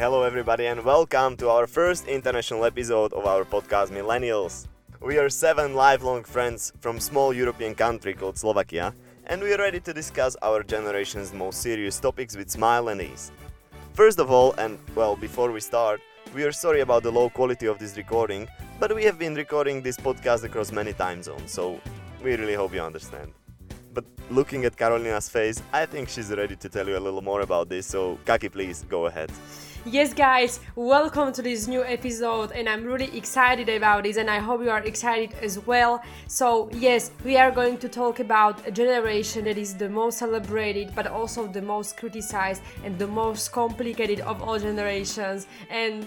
hello everybody, and welcome to our first international episode of our podcast Millennials. We are seven lifelong friends from small European country called Slovakia, and we are ready to discuss our generation's most serious topics with smile and ease. First of all, and well, before we start, we are sorry about the low quality of this recording, but we have been recording this podcast across many time zones, so we really hope you understand. But looking at Carolina's face, I think she's ready to tell you a little more about this, so Kaki, please go ahead. Yes, guys, welcome to this new episode, and I'm really excited about this, and I hope you are excited as well. So, yes, we are going to talk about a generation that is the most celebrated, but also the most criticized and the most complicated of all generations. And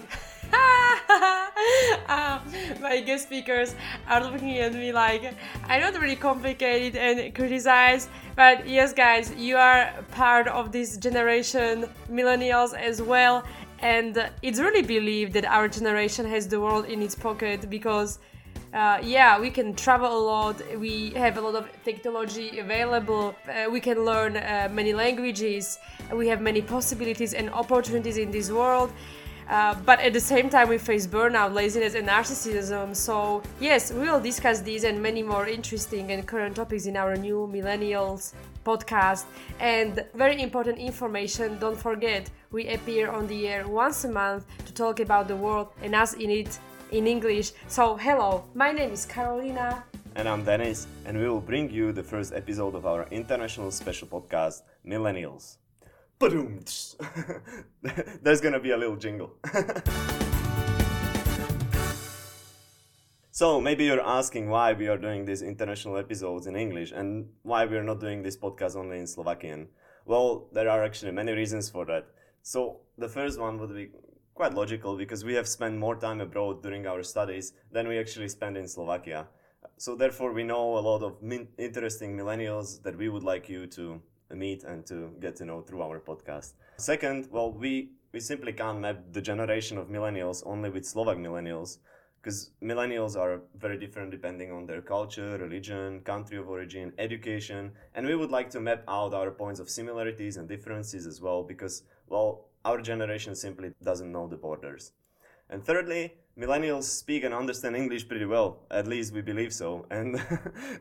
uh, my guest speakers are looking at me like I'm not really complicated and criticized, but yes, guys, you are part of this generation, millennials as well, and it's really believed that our generation has the world in its pocket because. Uh, yeah, we can travel a lot. We have a lot of technology available. Uh, we can learn uh, many languages. We have many possibilities and opportunities in this world. Uh, but at the same time, we face burnout, laziness, and narcissism. So, yes, we will discuss these and many more interesting and current topics in our new Millennials podcast. And very important information don't forget, we appear on the air once a month to talk about the world and us in it in English. So, hello, my name is Carolina. And I'm Dennis, and we will bring you the first episode of our international special podcast, Millennials. There's gonna be a little jingle. so maybe you're asking why we are doing these international episodes in English and why we are not doing this podcast only in Slovakian. Well, there are actually many reasons for that. So the first one would be quite logical because we have spent more time abroad during our studies than we actually spend in Slovakia. So therefore, we know a lot of interesting millennials that we would like you to meet and to get to know through our podcast. Second, well, we, we simply can't map the generation of millennials only with Slovak millennials because millennials are very different depending on their culture, religion, country of origin, education, and we would like to map out our points of similarities and differences as well because, well, our generation simply doesn't know the borders. And thirdly, millennials speak and understand English pretty well. At least we believe so. And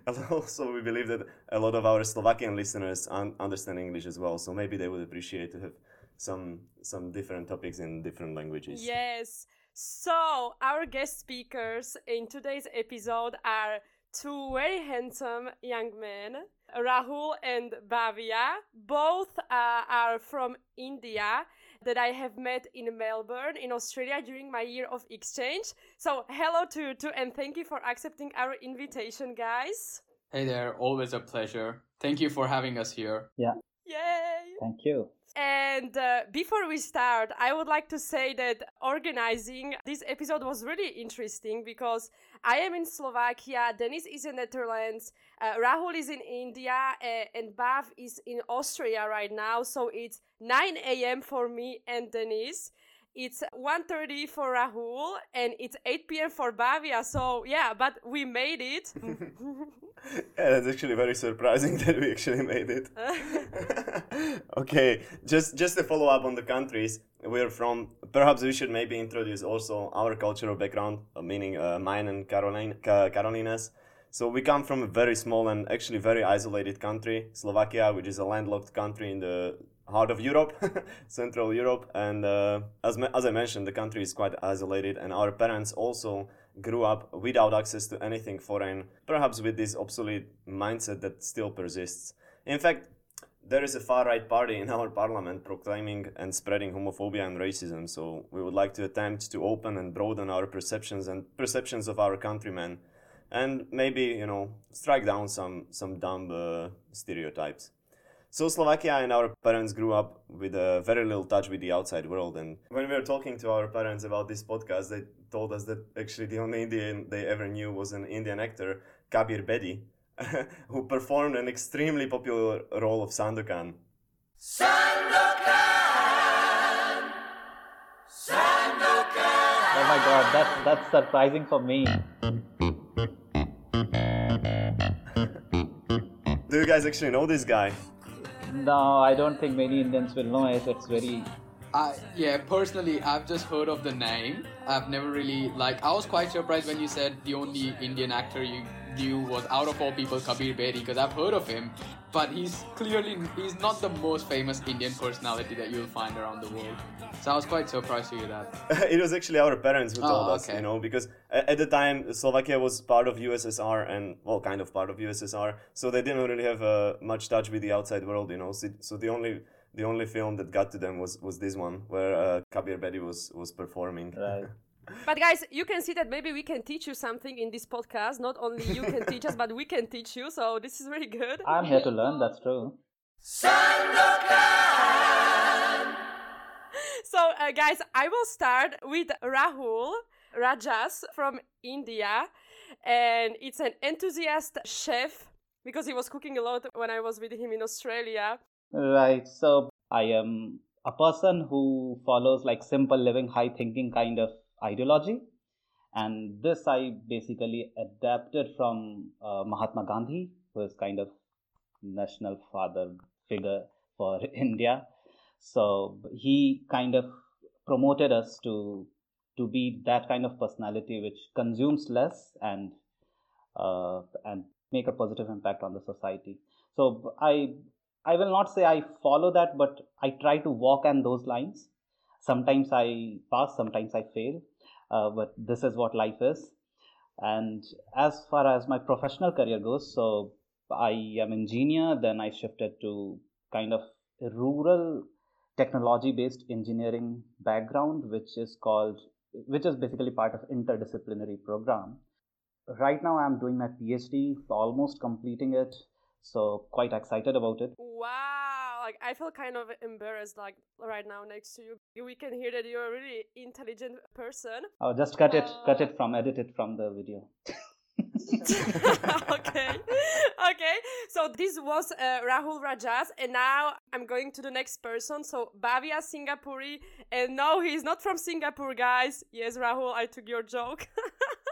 also, we believe that a lot of our Slovakian listeners un- understand English as well. So maybe they would appreciate to have some some different topics in different languages. Yes. So our guest speakers in today's episode are two very handsome young men, Rahul and Bhavya. Both uh, are from India that I have met in Melbourne, in Australia, during my year of exchange. So, hello to to and thank you for accepting our invitation, guys. Hey there, always a pleasure. Thank you for having us here. Yeah. Yay! Thank you. And uh, before we start, I would like to say that organizing this episode was really interesting because I am in Slovakia, Denis is in Netherlands, uh, Rahul is in India, uh, and Bav is in Austria right now. So it's 9 a.m. for me and Denis. It's 1.30 for Rahul and it's 8 p.m. for Bhavya. So yeah, but we made it. yeah, that's actually very surprising that we actually made it. okay, just just to follow up on the countries we're from, perhaps we should maybe introduce also our cultural background, uh, meaning uh, mine and Caroline, Carolina's. So we come from a very small and actually very isolated country, Slovakia, which is a landlocked country in the heart of Europe, Central Europe. And uh, as, as I mentioned, the country is quite isolated, and our parents also grew up without access to anything foreign, perhaps with this obsolete mindset that still persists. In fact, there is a far right party in our parliament proclaiming and spreading homophobia and racism, so we would like to attempt to open and broaden our perceptions and perceptions of our countrymen and maybe, you know, strike down some, some dumb uh, stereotypes. So Slovakia and our parents grew up with a very little touch with the outside world. And when we were talking to our parents about this podcast, they told us that actually the only Indian they ever knew was an Indian actor, Kabir Bedi, who performed an extremely popular role of Sandokan. Sandokan! Sandokan! Oh my god, that's, that's surprising for me. Do you guys actually know this guy? No, I don't think many Indians will know it. It's very I yeah, personally, I've just heard of the name. I've never really like. I was quite surprised when you said the only Indian actor you knew was out of all people Kabir Bedi because I've heard of him, but he's clearly he's not the most famous Indian personality that you'll find around the world. So I was quite surprised to hear that. it was actually our parents who Oh, told us, you know, because at the time Slovakia was part of USSR and well, kind of part of USSR, so they didn't really have uh, much touch with the outside world, you know. So, so the only the only film that got to them was was this one where uh, Kabir Bedi was was performing. Right. But guys, you can see that maybe we can teach you something in this podcast. Not only you can teach us, but we can teach you. So this is really good. I'm here to learn, that's true. So, uh, guys, I will start with Rahul Rajas from India, and it's an enthusiast chef because he was cooking a lot when I was with him in Australia. Right. So I am a person who follows like simple living, high thinking kind of ideology. And this I basically adapted from uh, Mahatma Gandhi, who is kind of national father figure for India. So he kind of promoted us to to be that kind of personality which consumes less and uh, and make a positive impact on the society. So I I will not say I follow that, but I try to walk on those lines. Sometimes I pass, sometimes I fail, uh, but this is what life is. And as far as my professional career goes, so I am engineer, then I shifted to kind of rural technology-based engineering background, which is called, which is basically part of interdisciplinary program. Right now, I'm doing my PhD, almost completing it, so quite excited about it. Wow, like I feel kind of embarrassed, like right now next to you. We can hear that you're a really intelligent person. Oh, just cut it, cut Uh, it from, edit it from the video. okay okay so this was uh, rahul rajas and now i'm going to the next person so bhavya singapuri and no he's not from singapore guys yes rahul i took your joke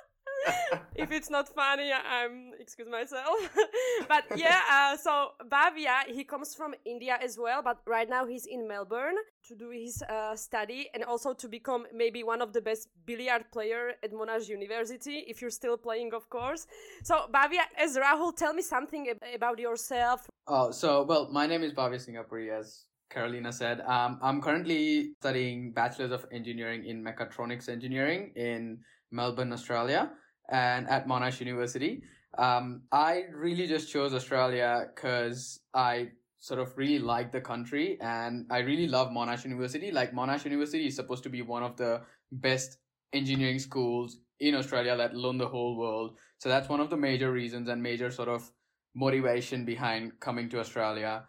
if it's not funny i'm excuse myself. But yeah uh, so bhavya he comes from india as well but right now he's in melbourne to do his uh, study and also to become maybe one of the best billiard player at monash university if you're still playing of course. So bhavya as rahul tell me something ab- about yourself. Oh, so well, my name is Bhavya Singapuri, as Carolina said. Um, I'm currently studying Bachelor's of Engineering in Mechatronics Engineering in Melbourne, Australia, and at Monash University. Um, I really just chose Australia because I sort of really like the country and I really love Monash University. Like Monash University is supposed to be one of the best engineering schools in Australia, let alone the whole world. So that's one of the major reasons and major sort of motivation behind coming to Australia.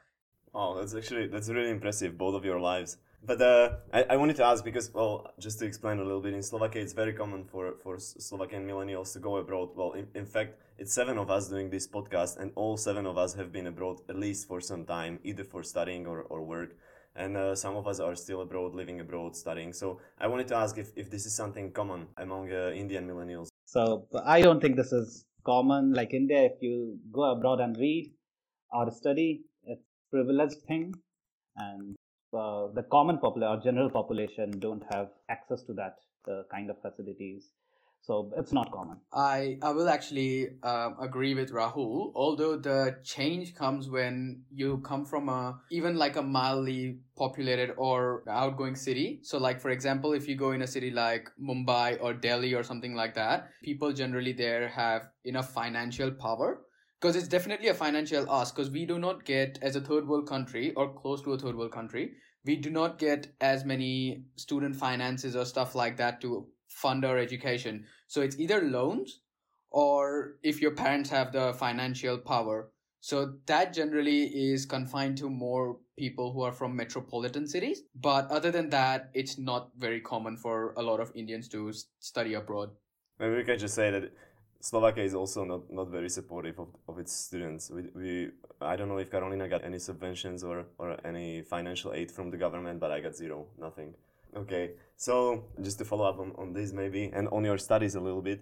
Oh, that's actually that's really impressive, both of your lives. But uh, I, I wanted to ask because well, just to explain a little bit, in Slovakia it's very common for for Slovakian millennials to go abroad. Well, in, in fact, it's seven of us doing this podcast, and all seven of us have been abroad at least for some time, either for studying or, or work. And uh, some of us are still abroad, living abroad, studying. So I wanted to ask if, if this is something common among uh, Indian millennials. So I don't think this is common. Like India, if you go abroad and read or study, it's a privileged thing, and uh, the common population or general population don't have access to that uh, kind of facilities. So it's not common. I I will actually um, agree with Rahul. Although the change comes when you come from a even like a mildly populated or outgoing city. So like for example, if you go in a city like Mumbai or Delhi or something like that, people generally there have enough financial power because it's definitely a financial ask because we do not get as a third world country or close to a third world country we do not get as many student finances or stuff like that to fund our education. So it's either loans or if your parents have the financial power. So that generally is confined to more people who are from metropolitan cities. But other than that it's not very common for a lot of indians to study abroad. Maybe we can just say that Slovakia is also not, not very supportive of, of its students. We, we I don't know if Carolina got any subventions or, or any financial aid from the government, but I got zero, nothing. Okay, so just to follow up on, on this maybe and on your studies a little bit,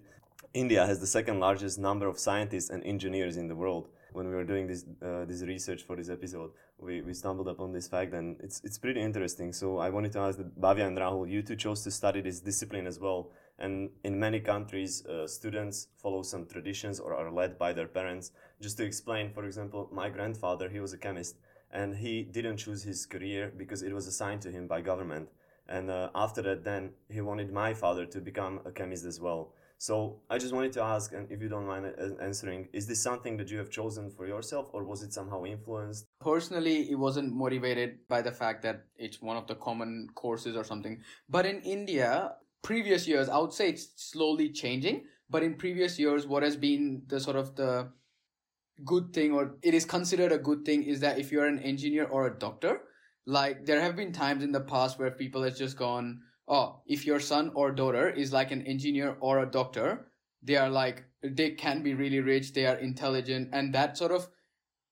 India has the second largest number of scientists and engineers in the world. when we were doing this uh, this research for this episode, we, we stumbled upon this fact, and it's it's pretty interesting. So I wanted to ask that and Rahul, you two chose to study this discipline as well. And in many countries, uh, students follow some traditions or are led by their parents. Just to explain, for example, my grandfather, he was a chemist, and he didn't choose his career because it was assigned to him by government. And uh, after that, then he wanted my father to become a chemist as well. So I just wanted to ask, and if you don't mind uh, answering, is this something that you have chosen for yourself, or was it somehow influenced? Personally, it wasn't motivated by the fact that it's one of the common courses or something. But in India, previous years, I would say it's slowly changing. But in previous years, what has been the sort of the good thing, or it is considered a good thing, is that if you're an engineer or a doctor, like there have been times in the past where people have just gone oh, if your son or daughter is like an engineer or a doctor, they are like, they can be really rich, they are intelligent, and that sort of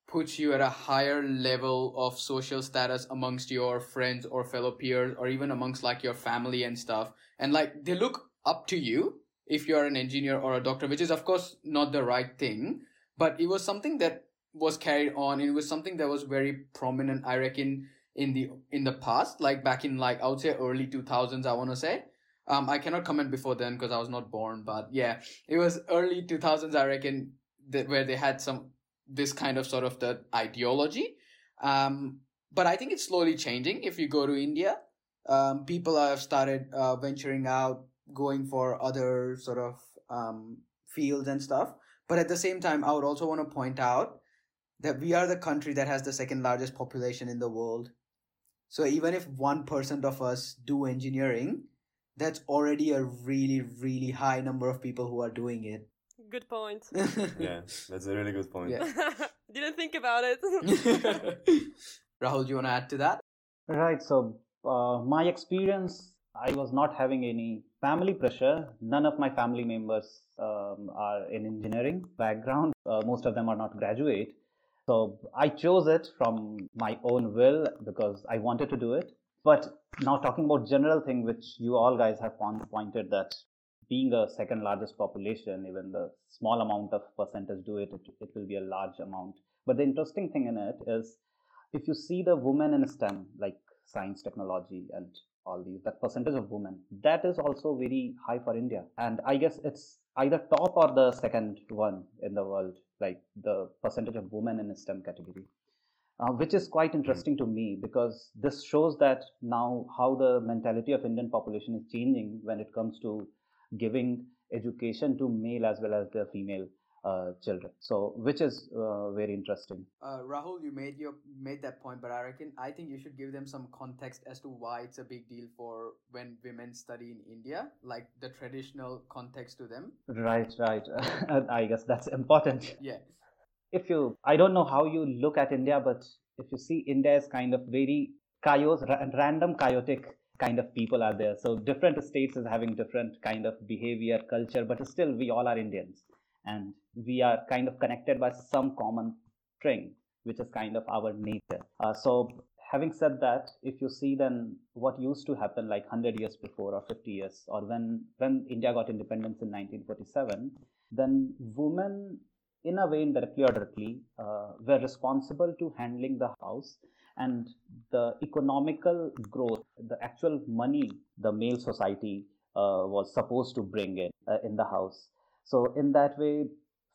puts you at a higher level of social status amongst your friends or fellow peers or even amongst like your family and stuff. And like they look up to you if you're an engineer or a doctor, which is of course not the right thing, but it was something that was carried on. It was something that was very prominent, I reckon, in the in the past like back in like i would say early 2000s i want to say um i cannot comment before then because i was not born but yeah it was early 2000s i reckon that where they had some this kind of sort of the ideology. Um but i think it's slowly changing. If you go to india um people have started uh, venturing out going for other sort of um fields and stuff. But at the same time i would also want to point out that we are the country that has the second largest population in the world. So even if 1% of us do engineering, that's already a really, really high number of people who are doing it. Good point. yeah, that's a really good point. Yeah. Didn't think about it. Rahul, do you want to add to that? Right. So, uh, my experience, I was not having any family pressure. None of my family members um, are in engineering background. Uh, most of them are not graduate. So I chose it from my own will because I wanted to do it. But now talking about general thing, which you all guys have pointed that being a second largest population, even the small amount of percentage do it, it, it will be a large amount. But the interesting thing in it is if you see the women in STEM, like science, technology, and all these, that percentage of women, that is also very high for India. And I guess it's either top or the second one in the world like the percentage of women in STEM category, uh, which is quite interesting to me because this shows that now how the mentality of Indian population is changing when it comes to giving education to male as well as the female uh, children. So, which is uh, very interesting. Uh, Rahul, you made your made that point, but I reckon I think you should give them some context as to why it's a big deal for when women study in India, like the traditional context to them. Right, right. I guess that's important. Yeah. If you, I don't know how you look at India, but if you see India is kind of very chaos, random, chaotic kind of people are there. So different states is having different kind of behavior, culture, but still we all are Indians. And we are kind of connected by some common string which is kind of our nature. Uh, so having said that if you see then what used to happen like 100 years before or 50 years or when when india got independence in 1947 then women in a way indirectly or directly uh, were responsible to handling the house and the economical growth the actual money the male society uh, was supposed to bring in uh, in the house so in that way,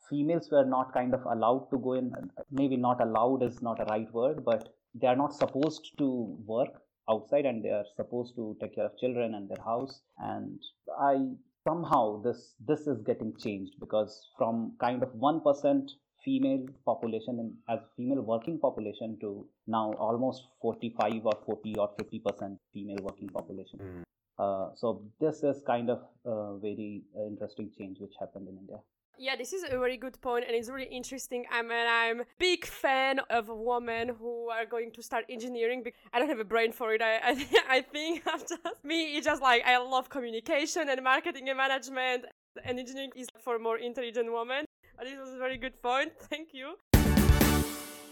females were not kind of allowed to go in. Maybe not allowed is not a right word, but they are not supposed to work outside and they are supposed to take care of children and their house. And I somehow this this is getting changed because from kind of one percent female population in, as female working population to now almost 45 or 40 or 50 percent female working population. Mm. Uh, so this is kind of a very uh, interesting change which happened in India. Yeah, this is a very good point, and it's really interesting. I mean, I'm big fan of women who are going to start engineering. I don't have a brain for it. I, I, I think I'm just me. It's just like I love communication and marketing and management, and engineering is for more intelligent women. This was a very good point. Thank you.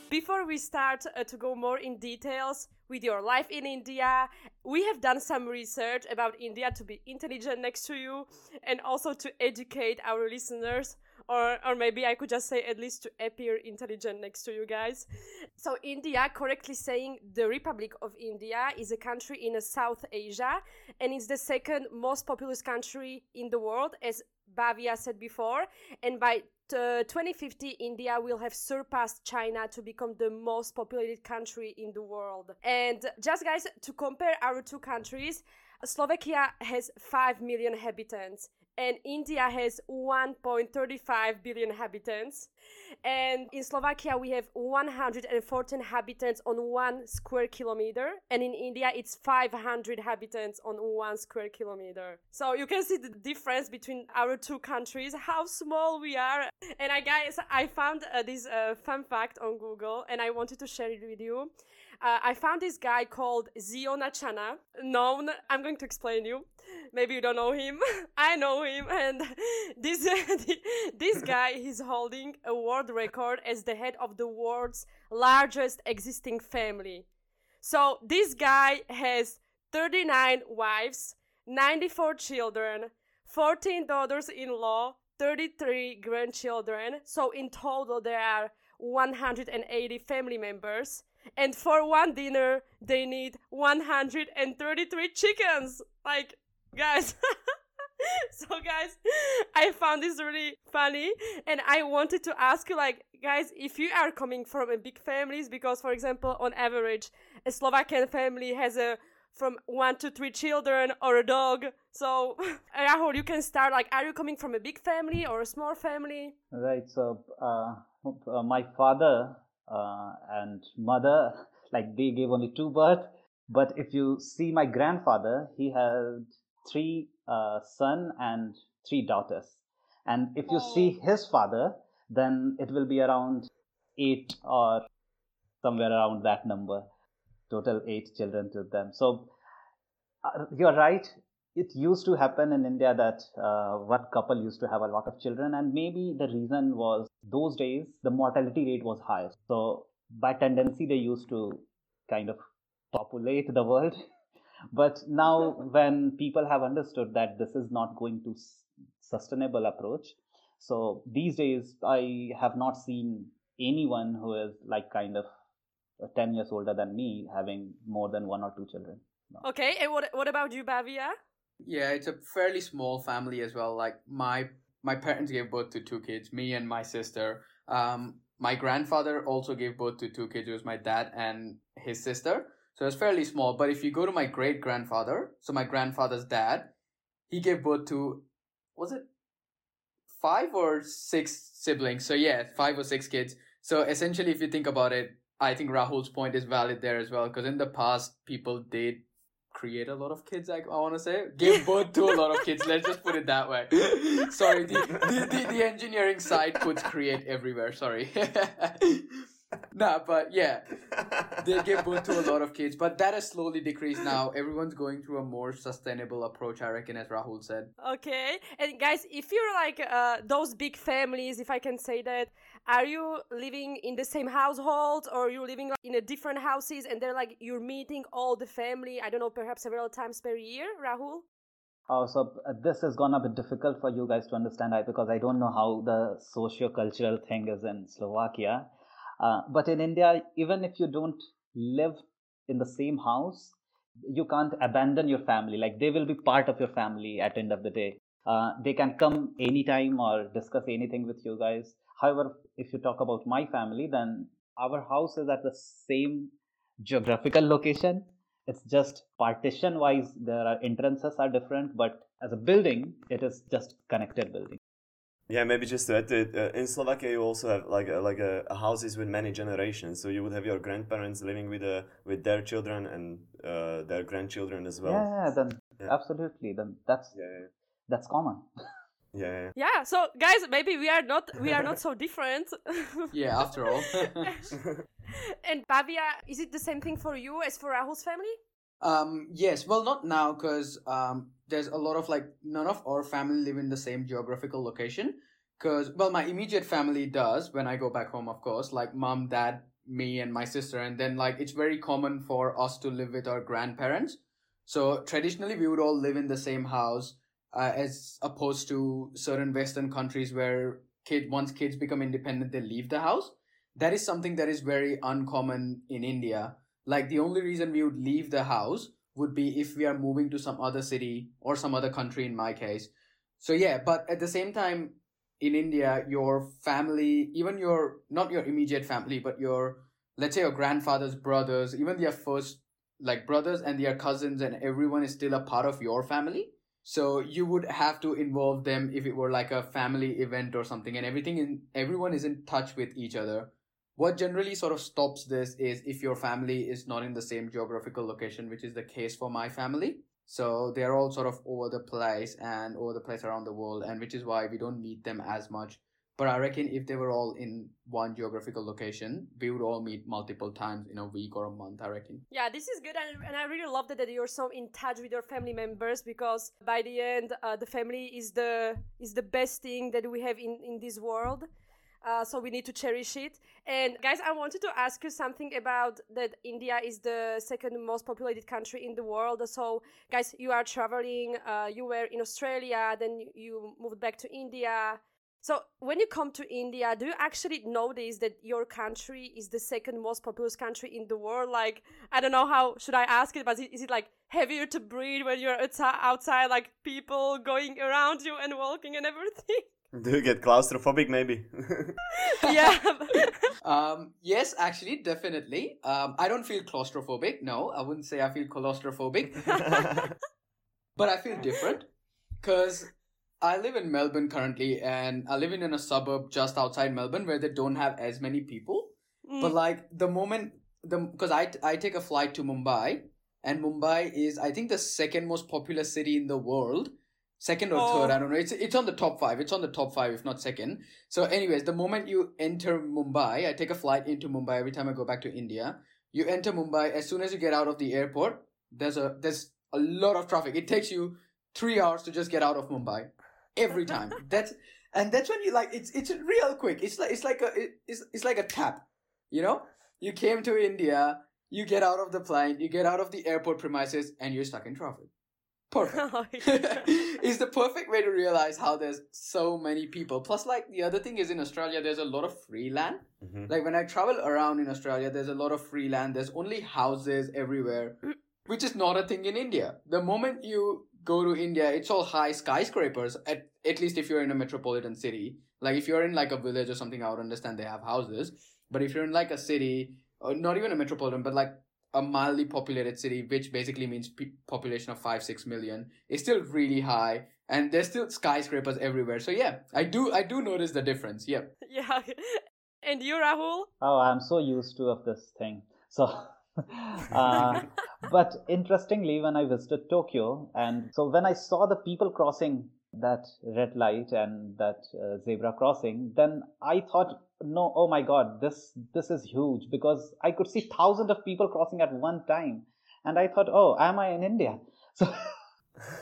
Before we start uh, to go more in details with your life in India, we have done some research about India to be intelligent next to you and also to educate our listeners or or maybe I could just say at least to appear intelligent next to you guys. So India, correctly saying, the Republic of India is a country in South Asia, and it's the second most populous country in the world, as Bhavya said before. And by uh, 2050, India will have surpassed China to become the most populated country in the world. And just guys, to compare our two countries, Slovakia has 5 million inhabitants and India has 1.35 billion inhabitants. And in Slovakia, we have 114 inhabitants on one square kilometer, and in India, it's 500 inhabitants on one square kilometer. So you can see the difference between our two countries, how small we are. And I guys, I found uh, this uh, fun fact on Google, and I wanted to share it with you. Uh, I found this guy called Ziona Chana, known. I'm going to explain you. Maybe you don't know him. I know him, and this this guy is holding a world record as the head of the world's largest existing family. So this guy has 39 wives, 94 children, 14 daughters-in-law, 33 grandchildren. So in total, there are 180 family members and for one dinner they need 133 chickens. Like guys so guys i found this really funny and i wanted to ask you like guys if you are coming from a big families because for example on average a slovakian family has a from one to three children or a dog. So rahul you can start like are you coming from a big family or a small family? Right so uh, uh my father and mother, like they gave only two birth. But if you see my grandfather, he had three uh, son and three daughters. And if you see oh. his father, then it will be around eight or somewhere around that number. Total eight children to them. So uh, you're right. It used to happen in India that uh, one couple used to have a lot of children, and maybe the reason was those days the mortality rate was high. So by tendency, they used to kind of populate the world. but now, when people have understood that this is not going to sustainable approach, so these days I have not seen anyone who is like kind of uh, 10 years older than me having more than one or two children. No. Okay, and what what about you, Bhavya? Yeah, it's a fairly small family as well. Like my my parents gave birth to two kids, me and my sister. Um, my grandfather also gave birth to two kids. It was my dad and his sister. So it's fairly small. But if you go to my great grandfather, so my grandfather's dad, he gave birth to, was it five or six siblings? So yeah, five or six kids. So essentially, if you think about it, I think Rahul's point is valid there as well. Because in the past, people did create a lot of kids. I, I want to say give birth to a lot of kids. Let's just put it that way. Sorry, the, the, the, the engineering side puts create everywhere. Sorry. nah, but yeah, they give birth to a lot of kids, but that has slowly decreased now. Everyone's going through a more sustainable approach, I reckon, as Rahul said. Okay, and guys, if you're like uh, those big families, if I can say that, are you living in the same household or you're living in a different houses and they're like you're meeting all the family? I don't know, perhaps several times per year, Rahul. Oh, so uh, this is gonna be difficult for you guys to understand, I because I don't know how the socio-cultural thing is in Slovakia. Uh, but in India, even if you don't live in the same house, you can't abandon your family. Like they will be part of your family at end of the day. Uh, they can come anytime or discuss anything with you guys. However, if you talk about my family, then our house is at the same geographical location. It's just partition wise, there are entrances are different, but as a building, it is just connected building. Yeah, maybe just to add to it, uh, in Slovakia you also have like a, like a, a, houses with many generations. So you would have your grandparents living with uh, with their children and uh, their grandchildren as well. Yeah, then yeah. absolutely. Then that's yeah, yeah. that's common. yeah, yeah. Yeah. So guys, maybe we are not we are not so different. yeah. After all. and Bhavya, is it the same thing for you as for Rahul's family? Um, yes, well, not now because um, there's a lot of like none of our family live in the same geographical location. Because well, my immediate family does when I go back home, of course, like mom, dad, me, and my sister, and then like it's very common for us to live with our grandparents. So traditionally, we would all live in the same house, uh, as opposed to certain Western countries where kid once kids become independent they leave the house. That is something that is very uncommon in india. Like the only reason we would leave the house would be if we are moving to some other city or some other country in my case. So yeah but at the same time in india your family even your not your immediate family but your let's say your grandfather's brothers even their first like brothers and their cousins and everyone is still a part of your family so you would have to involve them if it were like a family event or something and everything in everyone is in touch with each other. What generally sort of stops this is if your family is not in the same geographical location which is the case for my family. So they're all sort of over the place and over the place around the world and which is why we don't meet them as much but I reckon if they were all in one geographical location, we would all meet multiple times in a week or a month, I reckon. Yeah, this is good. And, and I really love that, that you're so in touch with your family members because by the end, uh, the family is the, is the best thing that we have in, in this world. Uh, so we need to cherish it. And guys, I wanted to ask you something about that India is the second most populated country in the world. So guys, you are traveling, uh, you were in Australia, then you moved back to India. So when you come to India, do you actually notice that your country is the second most populous country in the world? Like, I don't know how should I ask it, but is it like heavier to breathe when you're outside, like people going around you and walking and everything? Do you get claustrophobic maybe? yeah. um, yes, actually, definitely. Um, I don't feel claustrophobic. No, I wouldn't say I feel claustrophobic. but I feel different because I live in Melbourne currently, and I live in, in a suburb just outside Melbourne where they don't have as many people. Mm. But like the moment the because I I take a flight to Mumbai, and Mumbai is I think the second most popular city in the world, second or oh. third I don't know. It's it's on the top five. It's on the top five if not second. So, anyways, the moment you enter Mumbai, I take a flight into Mumbai every time I go back to India. You enter Mumbai as soon as you get out of the airport. There's a there's a lot of traffic. It takes you three hours to just get out of Mumbai every time. that's and that's when you like it's it's real quick. It's like it's like a it's it's like a tap. You know, you came to India, you get out of the plane, you get out of the airport premises, and you're stuck in traffic. Perfect. Oh, it's the perfect way to realize how there's so many people. Plus, like the other thing is in Australia, there's a lot of free land. Mm-hmm. Like when I travel around in Australia, there's a lot of free land. There's only houses everywhere, which is not a thing in India. The moment you go to India, it's all high skyscrapers. At at least if you're in a metropolitan city, like if you're in like a village or something, I would understand they have houses. But if you're in like a city, or not even a metropolitan, but like a mildly populated city, which basically means pe- population of five six million, is still really high, and there's still skyscrapers everywhere. So yeah, I do I do notice the difference. Yeah. Yeah. And you, Rahul? Oh, I'm so used to of this thing. So uh, but interestingly, when I visited Tokyo, and so when I saw the people crossing that red light and that uh, zebra crossing, then I thought, no, oh my God, this this is huge because I could see thousands of people crossing at one time, and I thought, oh, am I in India? So.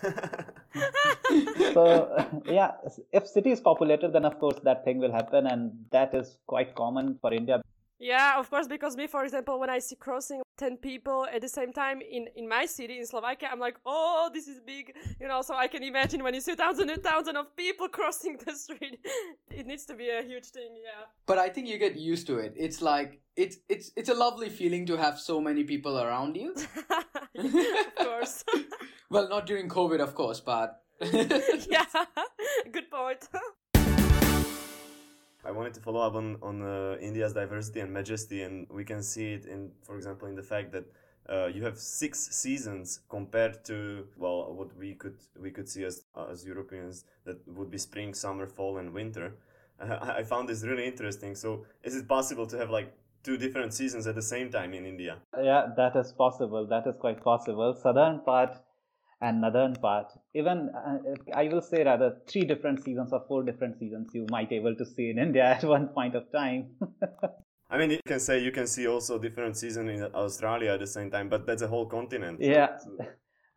so yeah if city is populated then of course that thing will happen and that is quite common for india yeah, of course, because me, for example, when I see crossing 10 people at the same time in, in my city, in Slovakia, I'm like, oh, this is big, you know, so I can imagine when you see thousands and thousands of people crossing the street, it needs to be a huge thing, yeah. But I think you get used to it. It's like, it's, it's, it's a lovely feeling to have so many people around you. of course. well, not during COVID, of course, but. yeah, good point. I wanted to follow up on on uh, India's diversity and majesty, and we can see it in, for example, in the fact that uh, you have six seasons compared to well, what we could we could see as as Europeans that would be spring, summer, fall, and winter. I, I found this really interesting. So, is it possible to have like two different seasons at the same time in India? Yeah, that is possible. That is quite possible. Southern part and northern part. Even uh, i will say rather three different seasons or four different seasons you might able to see in india at one point of time. I mean you can say you can see also different season in australia at the same time but that's a whole continent. Yeah.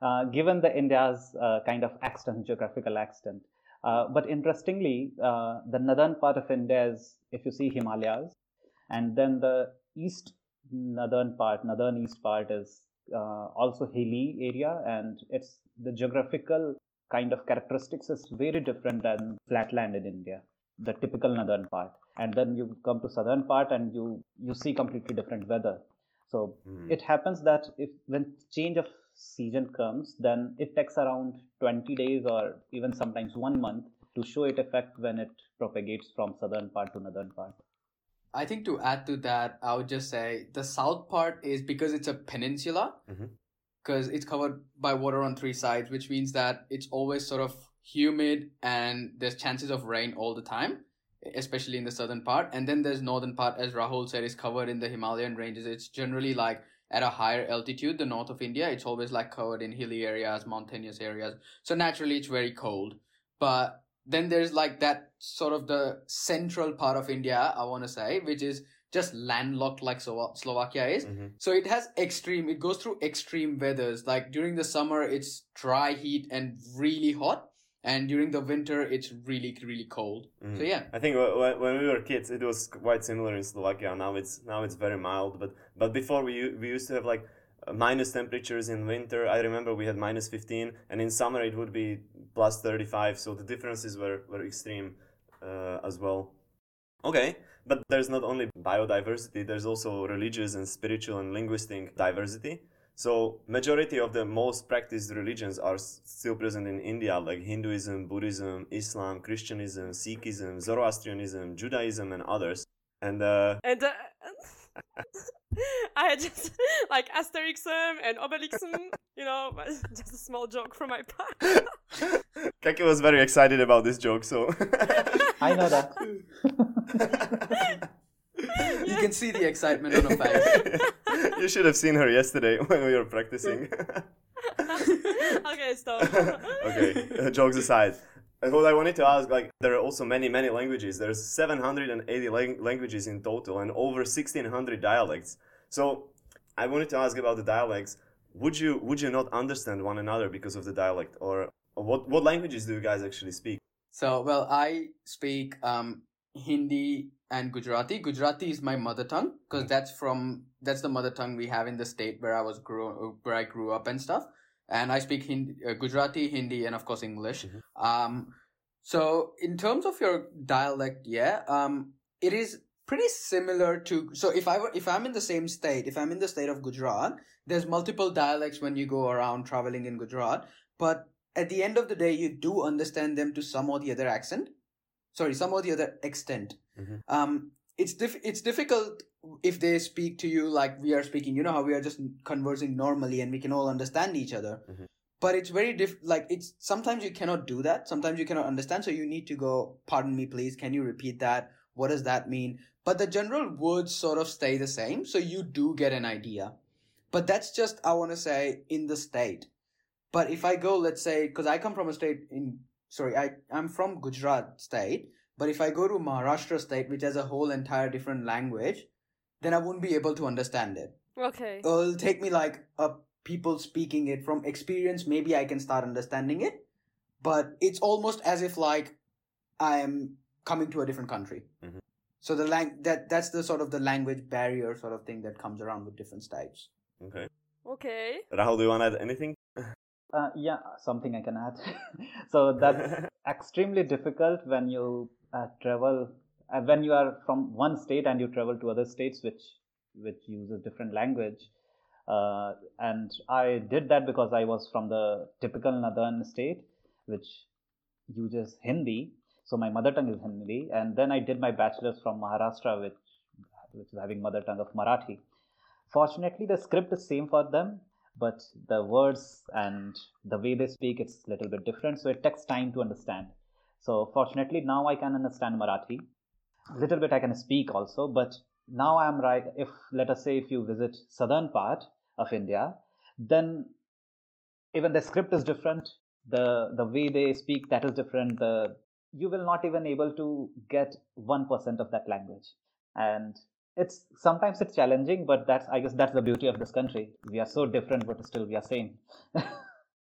Uh, given the india's uh, kind of extent geographical extent uh, but interestingly uh, the northern part of india is if you see himalayas and then the east northern part northern east part is uh, also hilly area and it's the geographical kind of characteristics is very different than flatland in India. the typical northern part and then you come to southern part and you you see completely different weather so Mm. it happens that if when change of season comes then it takes around 20 days or even sometimes one month to show it effect when it propagates from southern part to northern part I think to add to that, I would just say the south part is because it's a peninsula, mm-hmm. because it's covered by water on three sides, which means that it's always sort of humid and there's chances of rain all the time, especially in the southern part. And then there's northern part, as Rahul said, is covered in the Himalayan ranges. It's generally like at a higher altitude, the north of India. It's always like covered in hilly areas, mountainous areas. So naturally, it's very cold. But then there's like that sort of the central part of India, I want to say, which is just landlocked like Slo- Slovakia is. Mhm. So it has extreme, it goes through extreme weathers. Like during the summer, it's dry heat and really hot. And during the winter, it's really, really cold. Mhm. So yeah. I think wh- wh- when we were kids, it was quite similar in Slovakia. Now it's now it's very mild, but but before we we used to have like minus temperatures in winter. I remember we had minus fifteen, and in summer it would be plus thirty five. So the differences were were extreme uh, as well. Okay, but there's not only biodiversity. There's also religious and spiritual and linguistic diversity. So majority of the most practiced religions are still present in India, like Hinduism, Buddhism, Islam, Christianism, Sikhism, Zoroastrianism, Judaism, and others. And uh, And uh, I had just like Asterixum and Obelixum, you know, just a small joke from my part. Kaki was very excited about this joke, so i know that You can see the excitement on her face. you should have seen her yesterday when we were practicing. okay, stop. okay, uh, jokes aside. Uh, What I wanted to ask, like, there are also many, many languages. There's 780 lang- languages in total and over 1600 dialects. So, I wanted to ask about the dialects. Would you would you not understand one another because of the dialect, or what what languages do you guys actually speak? So, well, I speak um, Hindi and Gujarati. Gujarati is my mother tongue because that's from that's the mother tongue we have in the state where I was grew where I grew up and stuff. And I speak Hindi, uh, Gujarati, Hindi, and of course English. Um, so in terms of your dialect, yeah, um, it is pretty similar to. So if I were, if I'm in the same state, if I'm in the state of Gujarat, there's multiple dialects when you go around traveling in Gujarat, but at the end of the day, you do understand them to some or the other accent. Sorry, some or the other extent. Mhm. Um, it's diff- it's difficult if they speak to you like we are speaking. You know how we are just conversing normally and we can all understand each other. Mhm. But it's very diff. Like it's sometimes you cannot do that. Sometimes you cannot understand. So you need to go. Pardon me, please. Can you repeat that? What does that mean? But the general words sort of stay the same. So you do get an idea. But that's just I want to say in the state. But if I go, let's say, because I come from a state in, sorry, I, I'm from Gujarat state, but if I go to Maharashtra state, which has a whole entire different language, then I wouldn't be able to understand it. Okay. It'll take me like a people speaking it from experience, maybe I can start understanding it, but it's almost as if like I am coming to a different country. Mhm. So the lang- that that's the sort of the language barrier sort of thing that comes around with different states. Okay. Okay. Rahul, do you want to add anything? Uh, yeah, something I can add. so that's extremely difficult when you uh, travel, uh, when you are from one state and you travel to other states which which uses different language. Uh, and I did that because I was from the typical northern state, which uses Hindi. So my mother tongue is Hindi, and then I did my bachelor's from Maharashtra, which which is having mother tongue of Marathi. Fortunately, the script is same for them, but the words and the way they speak it's a little bit different so it takes time to understand so fortunately now i can understand marathi. A little bit i can speak also but now i'm right if let us say if you visit southern part of india then even the script is different. The the way they speak that is different. The you will not even able to get 1% of that language. And it's sometimes it's challenging but that's i guess that's the beauty of this country. We are so different but still we are same.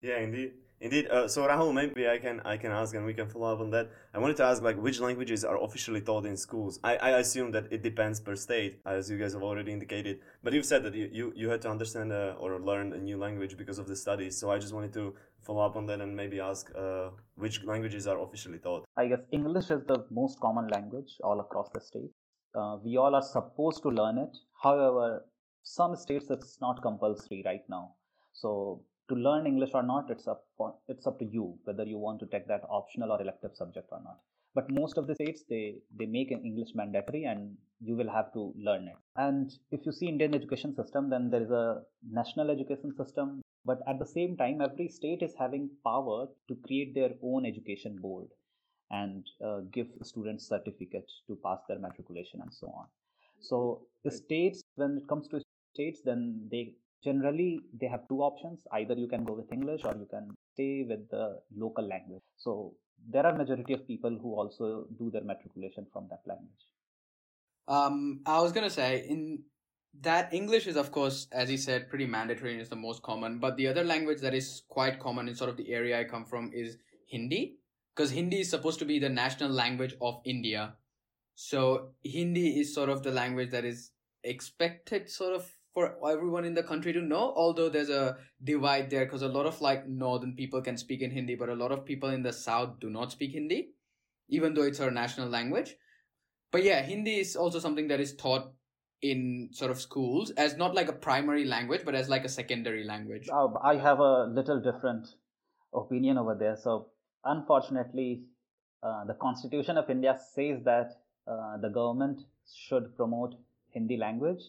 Yeah, indeed. Indeed. Uh, so Rahul, maybe I can I can ask and we can follow up on that. I wanted to ask like which languages are officially taught in schools. I, I assume that it depends per state, as you guys have already indicated. But you've said that you, you, you had to understand uh, or learn a new language because of the studies. So I just wanted to follow up on that and maybe ask uh, which languages are officially taught. I guess English is the most common language all across the state. Uh, we all are supposed to learn it. However, some states it's not compulsory right now. So to learn English or not, it's up it's up to you whether you want to take that optional or elective subject or not. But most of the states they they make an English mandatory and you will have to learn it. And if you see Indian education system, then there is a national education system. But at the same time, every state is having power to create their own education board and uh, give students certificate to pass their matriculation and so on. So the states, when it comes to states, then they generally they have two options. Either you can go with english or you can stay with the local language. So there are majority of people who also do their matriculation from that language. Um i was gonna say in that english is of course as you said pretty mandatory and is the most common. But the other language that is quite common in sort of the area i come from is hindi because hindi is supposed to be the national language of india. So hindi is sort of the language that is expected sort of for everyone in the country to know although there's a divide there because a lot of like northern people can speak in hindi but a lot of people in the south do not speak hindi even though it's our national language. But yeah hindi is also something that is taught in sort of schools as not like a primary language but as like a secondary language. Uh, i have a little different opinion over there. So unfortunately uh, the constitution of india says that uh, the government should promote hindi language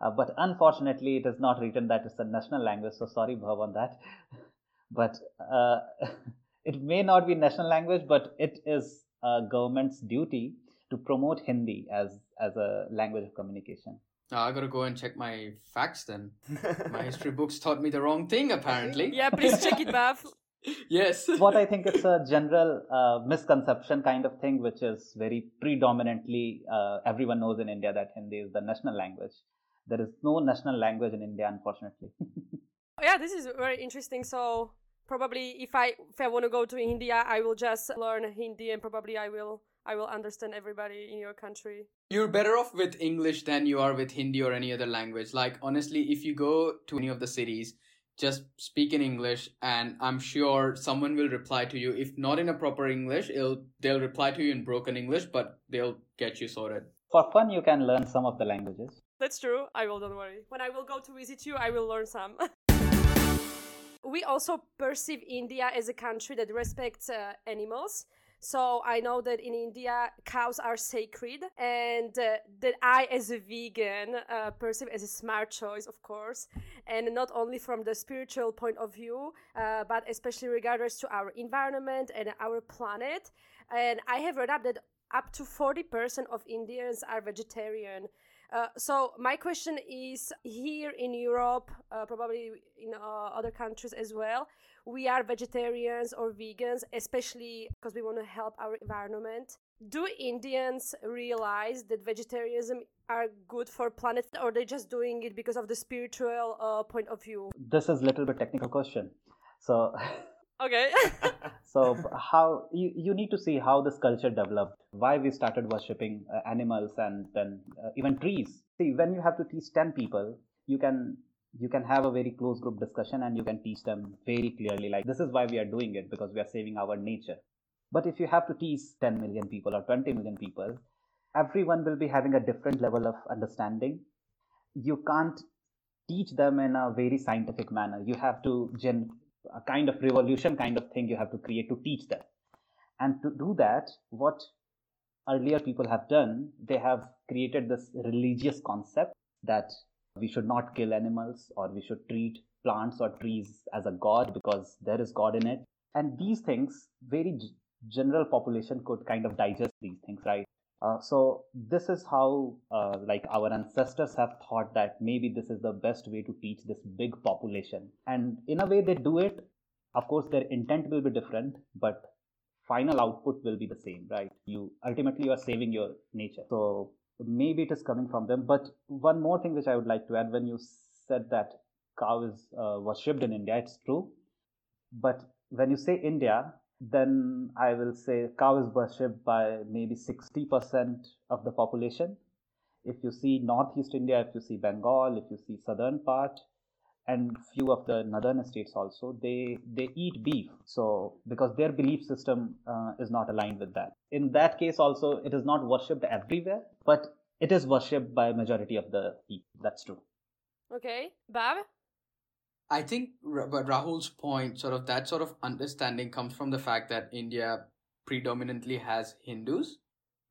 uh, but unfortunately, it is not written that it's a national language. So sorry, Bhav, on that. but uh, it may not be national language, but it is a government's duty to promote Hindi as as a language of communication. Oh, I gotta go and check my facts then. my history books taught me the wrong thing, apparently. Yeah, please check it, Bhav. yes. what I think it's a general uh, misconception kind of thing, which is very predominantly uh, everyone knows in India that Hindi is the national language there is no national language in India, unfortunately. yeah, this is very interesting. So probably if I if I want to go to India, I will just learn Hindi, and probably I will I will understand everybody in your country. You're better off with English than you are with Hindi or any other language. Like honestly, if you go to any of the cities, just speak in English, and I'm sure someone will reply to you. If not in a proper English, it'll they'll reply to you in broken English, but they'll get you sorted. For fun, you can learn some of the languages. That's true. I will, don't worry. When I will go to visit you, I will learn some. we also perceive India as a country that respects uh, animals. So I know that in India, cows are sacred, and uh, that I, as a vegan, uh, perceive as a smart choice, of course, and not only from the spiritual point of view, uh, but especially regardless to our environment and our planet. And I have read up that up to 40% of Indians are vegetarian. Uh, so my question is here in Europe, uh, probably in uh, other countries as well, we are vegetarians or vegans, especially because we want to help our environment. Do Indians realize that vegetarianism are good for planet, or they just doing it because of the spiritual uh, point of view? This is a little bit technical question. So Okay. so how you, you need to see how this culture developed, why we started worshipping uh, animals and then uh, even trees. See, when you have to teach 10 people, you can you can have a very close group discussion and you can teach them very clearly like this is why we are doing it because we are saving our nature. But if you have to teach 10 million people or 20 million people, everyone will be having a different level of understanding. You can't teach them in a very scientific manner. You have to gen- a kind of revolution kind of thing you have to create to teach them. And to do that what earlier people have done they have created this religious concept that we should not kill animals or we should treat plants or trees as a god because there is god in it. And these things very general population could kind of digest these things right uh, so this is how uh, like our ancestors have thought that maybe this is the best way to teach this big population. And in a way they do it. Of course their intent will be different but final output will be the same right? You ultimately you are saving your nature. So maybe it is coming from them. But one more thing which i would like to add when you said that cow is uh, was shipped in india it's true. But when you say India, then I will say cow is worshipped by maybe 60% of the population. If you see Northeast India, if you see Bengal, if you see southern part, and few of the northern states also, they they eat beef. So because their belief system uh, is not aligned with that. In that case, also it is not worshipped everywhere, but it is worshipped by majority of the people. That's true. Okay, Bhav. I think, but Rahul's point, sort of that sort of understanding comes from the fact that India predominantly has Hindus,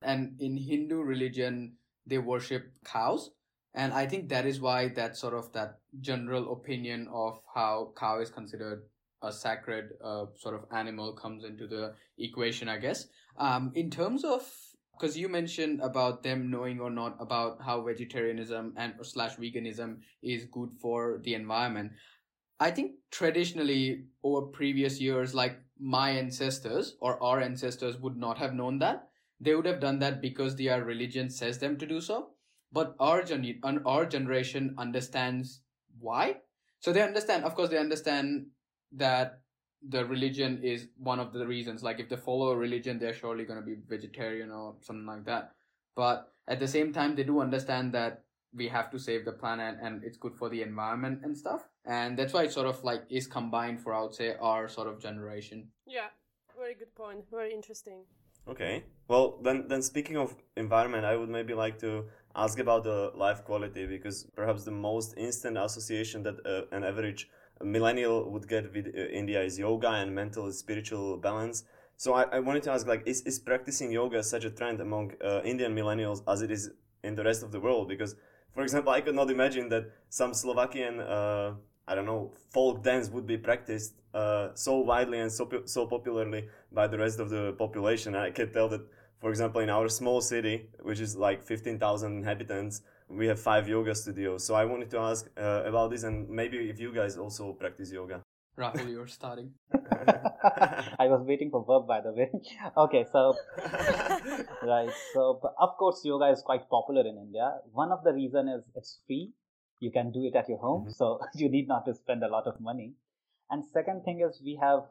and in Hindu religion they worship cows, and I think that is why that sort of that general opinion of how cow is considered a sacred uh, sort of animal comes into the equation, I guess. Um, in terms of because you mentioned about them knowing or not about how vegetarianism and slash veganism is good for the environment I think traditionally over previous years, like my ancestors or our ancestors would not have known that. They would have done that because their religion says them to do so. But our gen- our generation understands why. So they understand, of course, they understand that the religion is one of the reasons. Like if they follow a religion, they're surely going to be vegetarian or something like that. But at the same time, they do understand that we have to save the planet and it's good for the environment and stuff. And that's why it sort of like is combined for i would say our sort of generation. Yeah very good point very interesting. Okay well then then speaking of environment i would maybe like to ask about the life quality because perhaps the most instant association that uh, an average millennial would get with uh, india is yoga and mental and spiritual balance. So I, I wanted to ask like is, is practicing yoga such a trend among uh, indian millennials as it is in the rest of the world? Because for example, I could not imagine that some Slovakian, uh, I don't know, folk dance would be practiced uh, so widely and so, so popularly by the rest of the population. I can tell that, for example, in our small city, which is like 15,000 inhabitants, we have five yoga studios. So I wanted to ask uh, about this and maybe if you guys also practice yoga. Rahul, you're starting. I was waiting for verb, by the way. okay, so right, so of course, yoga is quite popular in India. One of the reason is it's free. You can do it at your home, mm-hmm. so you need not to spend a lot of money. And second thing is we have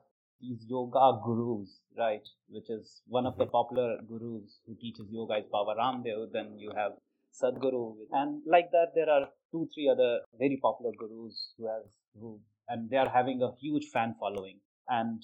these yoga gurus, right? Which is one of the mm-hmm. popular gurus who teaches yoga is Baba Ramdev. Then you have Sadhguru, and like that there are two, three other very popular gurus who have who and they are having a huge fan following. And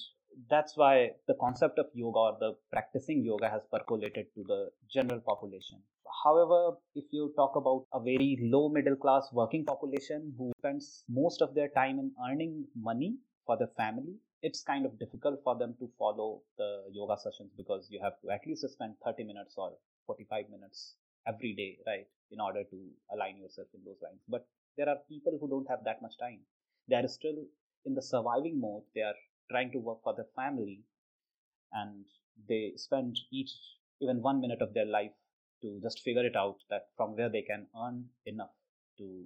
that's why the concept of yoga or the practicing yoga has percolated to the general population. However if you talk about a very low middle class working population who spends most of their time in earning money for their family it's kind of difficult for them to follow the yoga sessions because you have to at least spend 30 minutes or 45 minutes every day right in order to align yourself in those lines. But there are people who don't have that much time they are still in the surviving mode they are trying to work for their family and they spend each even one minute of their life to just figure it out that from where they can earn enough to,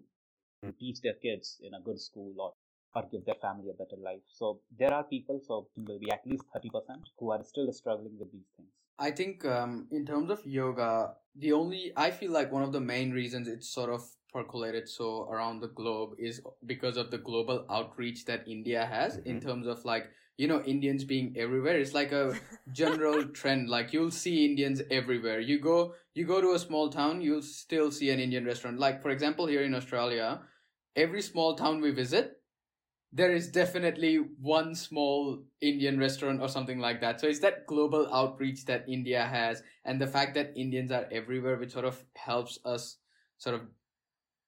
to hmm. teach their kids in a good school or or give their family a better life. So there are people, so maybe at least 30% who are still struggling with these things. I think um, in terms of yoga, the only, I feel like one of the main reasons it's sort of percolated so around the globe is because of the global outreach that India has mm-hmm. in terms of like you know Indians being everywhere it's like a general trend like you'll see Indians everywhere you go you go to a small town you'll still see an Indian restaurant like for example here in Australia every small town we visit there is definitely one small Indian restaurant or something like that. So it's that global outreach that India has and the fact that Indians are everywhere, which sort of helps us sort of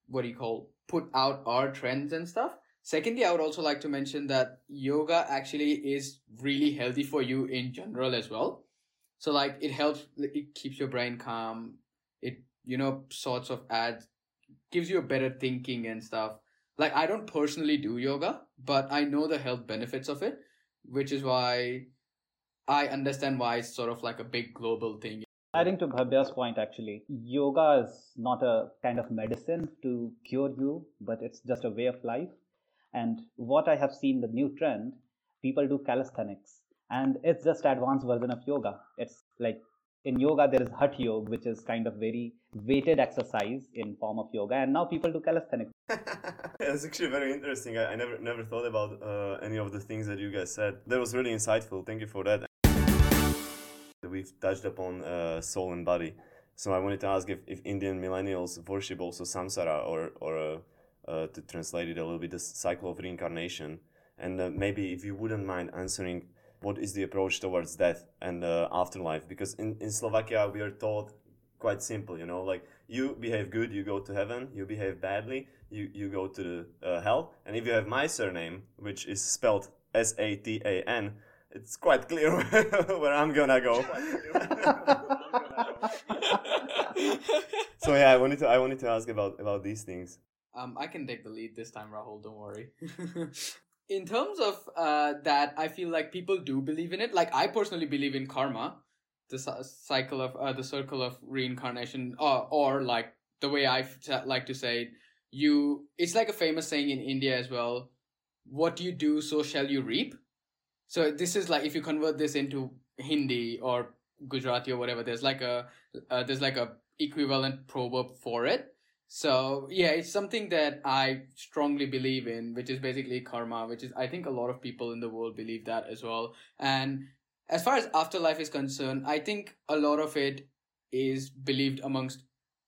what do you call put out our trends and stuff. Secondly, I would also like to mention that yoga actually is really healthy for you in general as well. So like it helps, it keeps your brain calm. It, you know, sorts of adds, gives you a better thinking and stuff. Like I don't personally do yoga, but I know the health benefits of it, which is why I understand why it's sort of like a big global thing. Adding to Bhavya's point, actually, yoga is not a kind of medicine to cure you, but it's just a way of life. And what I have seen the new trend, people do calisthenics, and it's just advanced version of yoga. It's like in yoga there is hatha yoga which is kind of very weighted exercise in form of yoga and now people do calisthenics. It's actually very interesting. I, I never never thought about uh, any of the things that you guys said. That was really insightful. Thank you for that we've touched upon uh, soul and body. So i wanted to ask if, if indian millennials worship also samsara or or uh, uh, to translate it a little bit the cycle of reincarnation. And uh, maybe if you wouldn't mind answering what is the approach towards death and uh, afterlife? Because in, in slovakia we are taught quite simple you know like you behave good you go to heaven you behave badly you, you go to the hell. And if you have my surname which is spelled s-a-t-a-n it's quite clear where i'm gonna go so yeah i wanted to i wanted to ask about about these things Um, I can take the lead this time, Rahul. Don't worry. in terms of uh, that, I feel like people do believe in it. Like I personally believe in karma, the cycle of uh, the circle of reincarnation, or or like the way I f- like to say it, you. It's like a famous saying in India as well. What you do, so shall you reap. So this is like if you convert this into Hindi or Gujarati or whatever, there's like a uh, there's like a equivalent proverb for it. So yeah, it's something that I strongly believe in, which is basically karma, which is I think a lot of people in the world believe that as well. And as far as afterlife is concerned, I think a lot of it is believed amongst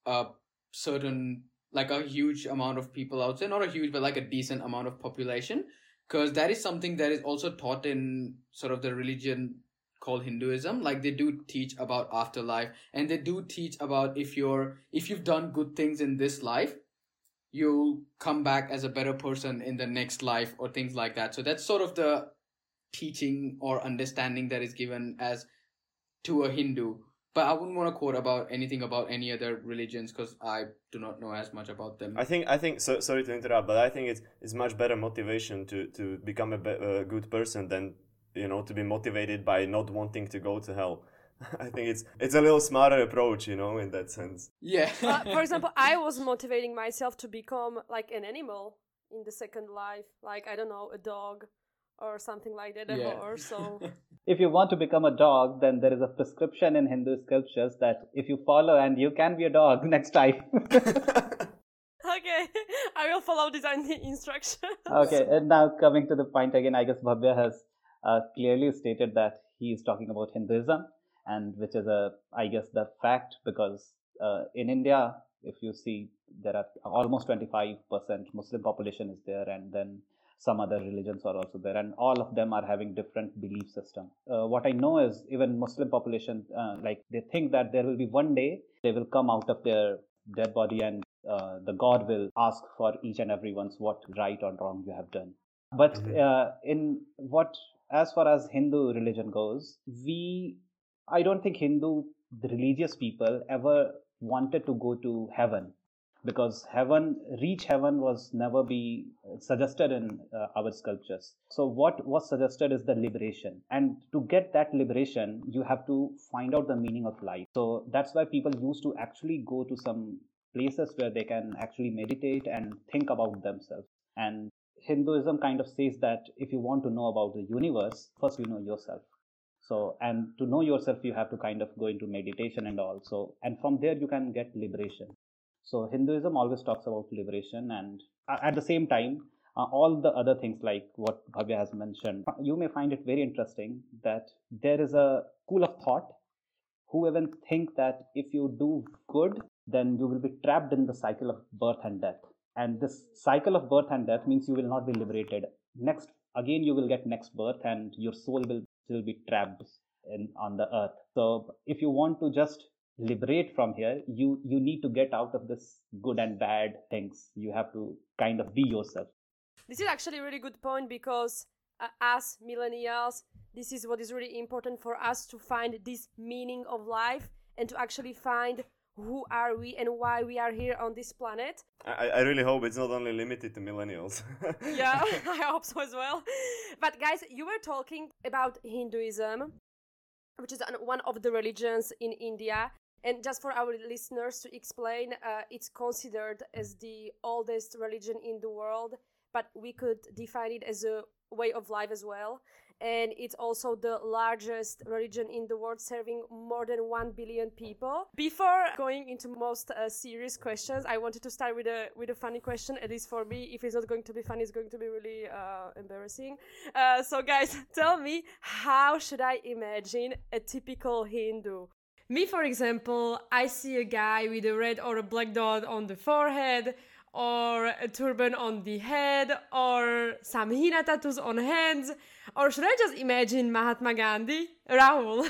a certain like a huge amount of people out there, not a huge, but like a decent amount of population, because that is something that is also taught in sort of the religion called Hinduism. Like they do teach about afterlife and they do teach about if you're if you've done good things in this life, you'll come back as a better person in the next life or things like that. So that's sort of the teaching or understanding that is given as to a Hindu. But I wouldn't want to quote about anything about any other religions because I do not know as much about them. I think I think so. Sorry to interrupt, but I think it's it's much better motivation to to become a, be, a good person than you know to be motivated by not wanting to go to hell. I think it's it's a little smarter approach, you know, in that sense. yeah. Uh, for example, I was motivating myself to become like an animal in the second life, like I don't know, a dog or something like that, a Yeah. horse. So if you want to become a dog then there is a prescription in hindu scriptures that if you follow and you can be a dog next time okay, I will follow this instruction. okay and now coming to the point again i guess bhavya has uh, clearly stated that he is talking about hinduism and which is a i guess the fact because uh, in india if you see there are almost 25% muslim population is there and then some other religions are also there and all of them are having different belief system. Uh, what i know is even muslim population uh, like they think that there will be one day they will come out of their dead body and uh, the god will ask for each and everyone's what right or wrong you have done. But Mhm. uh, in what as far as hindu religion goes we i don't think hindu the religious people ever wanted to go to heaven because heaven reach heaven was never be suggested in uh, our sculptures. So what was suggested is the liberation. And to get that liberation you have to find out the meaning of life. So that's why people used to actually go to some places where they can actually meditate and think about themselves. And hinduism kind of says that if you want to know about the universe first you know yourself. So and to know yourself you have to kind of go into meditation and all so and from there you can get liberation so hinduism always talks about liberation and at the same time uh, all the other things like what bhavya has mentioned you may find it very interesting that there is a school of thought. Who even think that if you do good then you will be trapped in the cycle of birth and death. And this cycle of birth and death means you will not be liberated. Next again you will get next birth and your soul will still be trapped in on the earth. So if you want to just liberate from here you you need to get out of this good and bad things you have to kind of be yourself This is actually a really good point because uh, as millennials, this is what is really important for us to find this meaning of life and to actually find who are we and why we are here on this planet. I, I really hope it's not only limited to millennials. Yeah, I hope so as well. But guys, you were talking about Hinduism, which is one of the religions in India. And just for our listeners to explain, uh, it's considered as the oldest religion in the world, but we could define it as a way of life as well. and it's also the largest religion in the world, serving more than 1 billion people. Before going into most uh, serious questions, I wanted to start with a with a funny question. At least for me, if it's not going to be funny, it's going to be really uh, embarrassing. Uh, so, guys, tell me, how should I imagine a typical Hindu? Me, for example, I see a guy with a red or a black dot on the forehead, or a turban on the head, or some henna tattoos on hands, or should I just imagine Mahatma Gandhi? Rahul,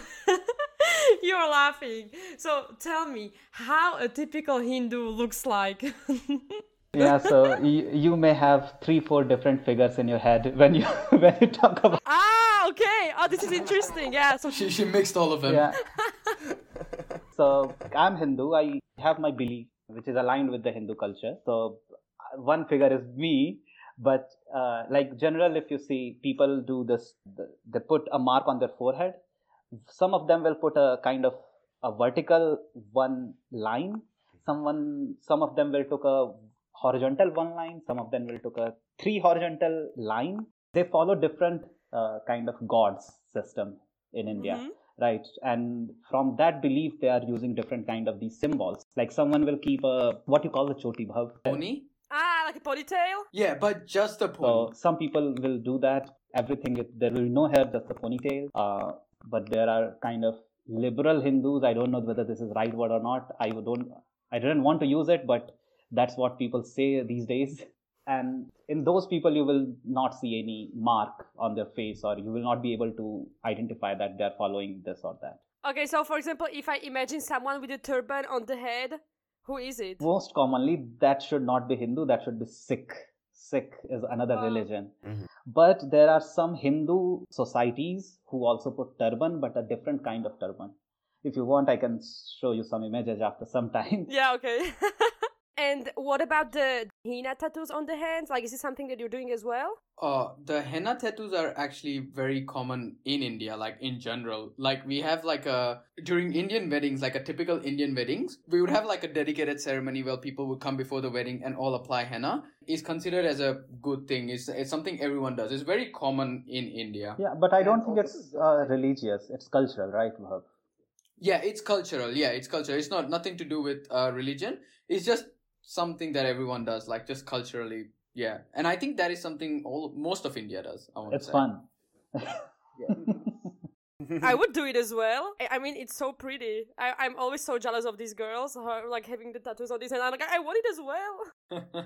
you're laughing. So tell me how a typical Hindu looks like. yeah so you, you may have three four different figures in your head when you when you talk about ah okay oh this is interesting yeah so She, she mixed all of them. yeah so i'm hindu. I have my belief which is aligned with the hindu culture. So one figure is me but uh, like general if you see people do this they put a mark on their forehead. Some of them will put a kind of a vertical one line. Someone some of them will took a horizontal one line. Some of them will took a three horizontal line. They follow different uh, kind of gods system in india. Mhm. Right? And from that belief they are using different kind of these symbols. Like someone will keep a what you call the choti bhav? Pony? ah like a ponytail? Yeah, but just the so pony. some people will do that. Everything there will be no hair just a ponytail. Uh, but there are kind of liberal hindus. I don't know whether this is right word or not. I don't i didn't want to use it but that's what people say these days and in those people you will not see any mark on their face or you will not be able to identify that they are following this or that. Okay so for example if i imagine someone with a turban on the head who is it? Most commonly that should not be hindu that should be sikh. Sikh is another Wow. religion. Mhm. but there are some hindu societies who also put turban but a different kind of turban. If you want i can show you some images after some time. Yeah okay and what about the henna tattoos on the hands like is this something that you're doing as well Uh, the henna tattoos are actually very common in India, like in general. Like we have like a during Indian weddings, like a typical Indian weddings, we would have like a dedicated ceremony where people would come before the wedding and all apply henna. It's considered as a good thing. It's it's something everyone does. It's very common in India. yeah but i don't think it's uh, religious it's cultural right Bhav? Yeah, it's cultural. Yeah, it's cultural. It's not nothing to do with uh, religion. It's just something that everyone does, like just culturally. Yeah, and I think that is something all most of India does. I want it's to say. fun i would do it as well i, I mean it's so pretty I, i'm always so jealous of these girls who are like having the tattoos on this and i'm like i want it as well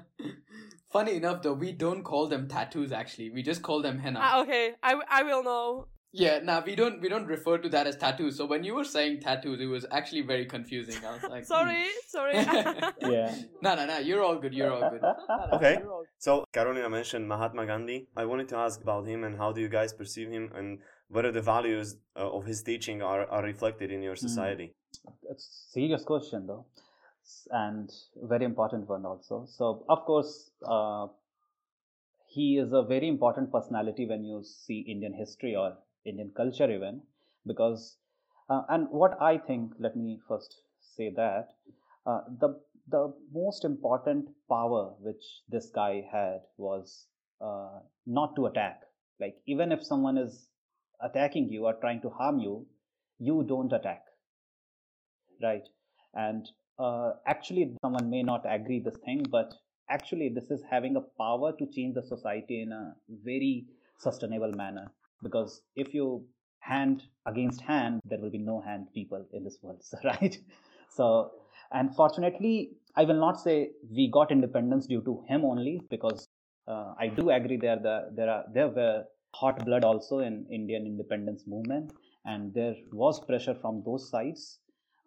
Funny enough, though, we don't call them tattoos. Actually, we just call them henna. ah, okay I will know yeah, nah, we don't we don't refer to that as tattoos. So when you were saying tattoos, it was actually very confusing. I was like, sorry sorry yeah no, no, no, you're all good. You're all good. Okay. So Carolina mentioned Mahatma Gandhi. I wanted to ask about him and how do you guys perceive him and whether the values uh, of his teaching are, are reflected in your society. it's a serious question though and very important one also so of course uh, he is a very important personality when you see indian history or indian culture even because uh, and what i think let me first say that uh, the the most important power which this guy had was uh, not to attack. Like even if someone is attacking you or trying to harm you you don't attack. Right? And uh, actually someone may not agree this thing but actually this is having a power to change the society in a very sustainable manner because if you hand against hand there will be no hand people in this world so, right so and fortunately i will not say we got independence due to him only because uh, i do agree there the, there are there were hot blood also in indian independence movement and there was pressure from those sides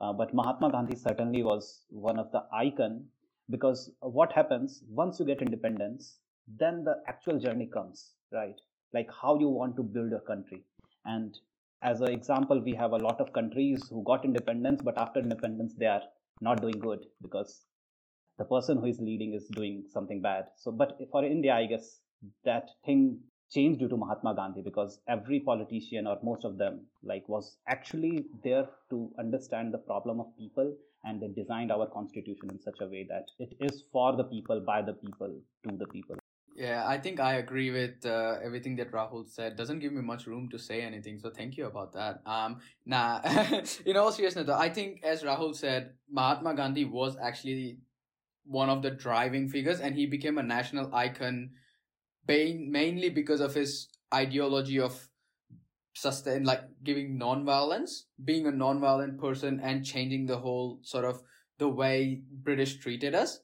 uh, but Mahatma Gandhi certainly was one of the icon because what happens once you get independence, then the actual journey comes, right? Like how you want to build a country. And as an example, we have a lot of countries who got independence, but after independence, they are not doing good because the person who is leading is doing something bad. So, but for India, I guess that thing changed due to Mahatma Gandhi because every politician or most of them like was actually there to understand the problem of people and they designed our constitution in such a way that it is for the people by the people to the people Yeah, I think I agree with uh, everything that Rahul said. Doesn't give me much room to say anything, so thank you about that. Um, nah, in all seriousness, I think as Rahul said, Mahatma Gandhi was actually one of the driving figures, and he became a national icon, mainly because of his ideology of sustain, like giving non-violence, being a non-violent person, and changing the whole sort of the way British treated us.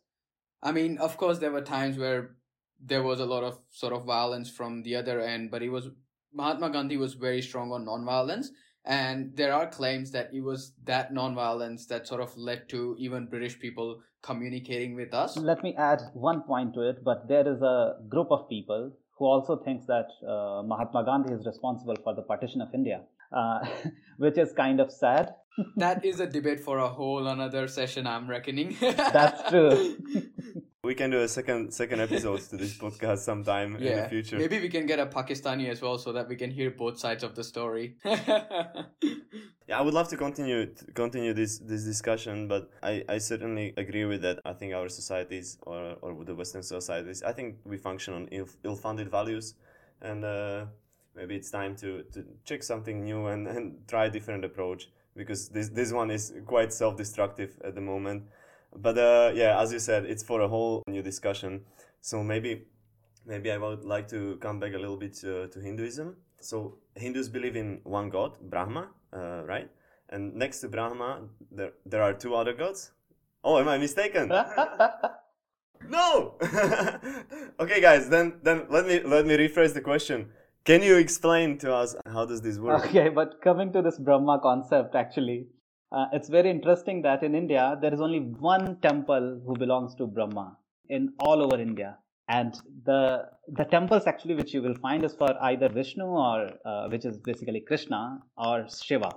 I mean, of course, there were times where there was a lot of sort of violence from the other end, but it was Mahatma Gandhi was very strong on non-violence, and there are claims that it was that non-violence that sort of led to even British people communicating with us. Let me add one point to it, but there is a group of people who also thinks that uh, Mahatma Gandhi is responsible for the partition of India, uh, which is kind of sad. that is a debate for a whole another session, I'm reckoning. That's true. we can do a second second episode to this podcast sometime yeah, in the future. Maybe we can get a Pakistani as well so that we can hear both sides of the story. yeah, I would love to continue to continue this this discussion, but I, I certainly agree with that. I think our societies or or the Western societies, I think we function on ill ill-founded values, and uh, maybe it's time to to check something new and, and try a different approach because this this one is quite self-destructive at the moment but uh, yeah, as you said, it's for a whole new discussion. So maybe maybe I would like to come back a little bit to, to Hinduism. So Hindus believe in one god, Brahma, uh, right? And next to Brahma, there there are two other gods. Oh, am I mistaken? no. okay, guys. Then then let me let me rephrase the question. Can you explain to us how does this work? Okay, but coming to this Brahma concept, actually, uh, it's very interesting that in India there is only one temple who belongs to Brahma in all over India, and the the temples actually which you will find is for either Vishnu or uh, which is basically Krishna or Shiva.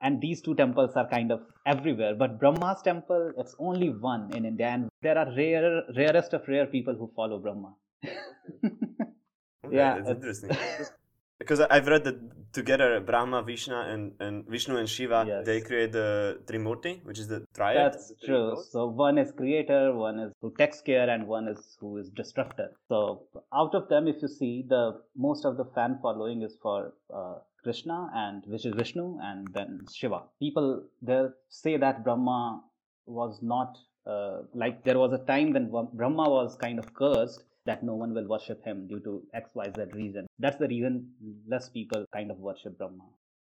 And these two temples are kind of everywhere, but Brahma's temple it's only one in India, and there are rare rarest of rare people who follow Brahma. okay, yeah, it's interesting. because I've read that together Brahma, Vishnu, and, and Vishnu and Shiva yes. they create the Trimurti, which is the triad. That's true. So one is creator, one is who takes care, and one is who is destructor. So out of them, if you see the most of the fan following is for uh, Krishna and which is Vishnu, and then Shiva. People they say that Brahma was not uh, like there was a time when Brahma was kind of cursed that no one will worship him due to XYZ reason. That's the reason less people kind of worship Brahma.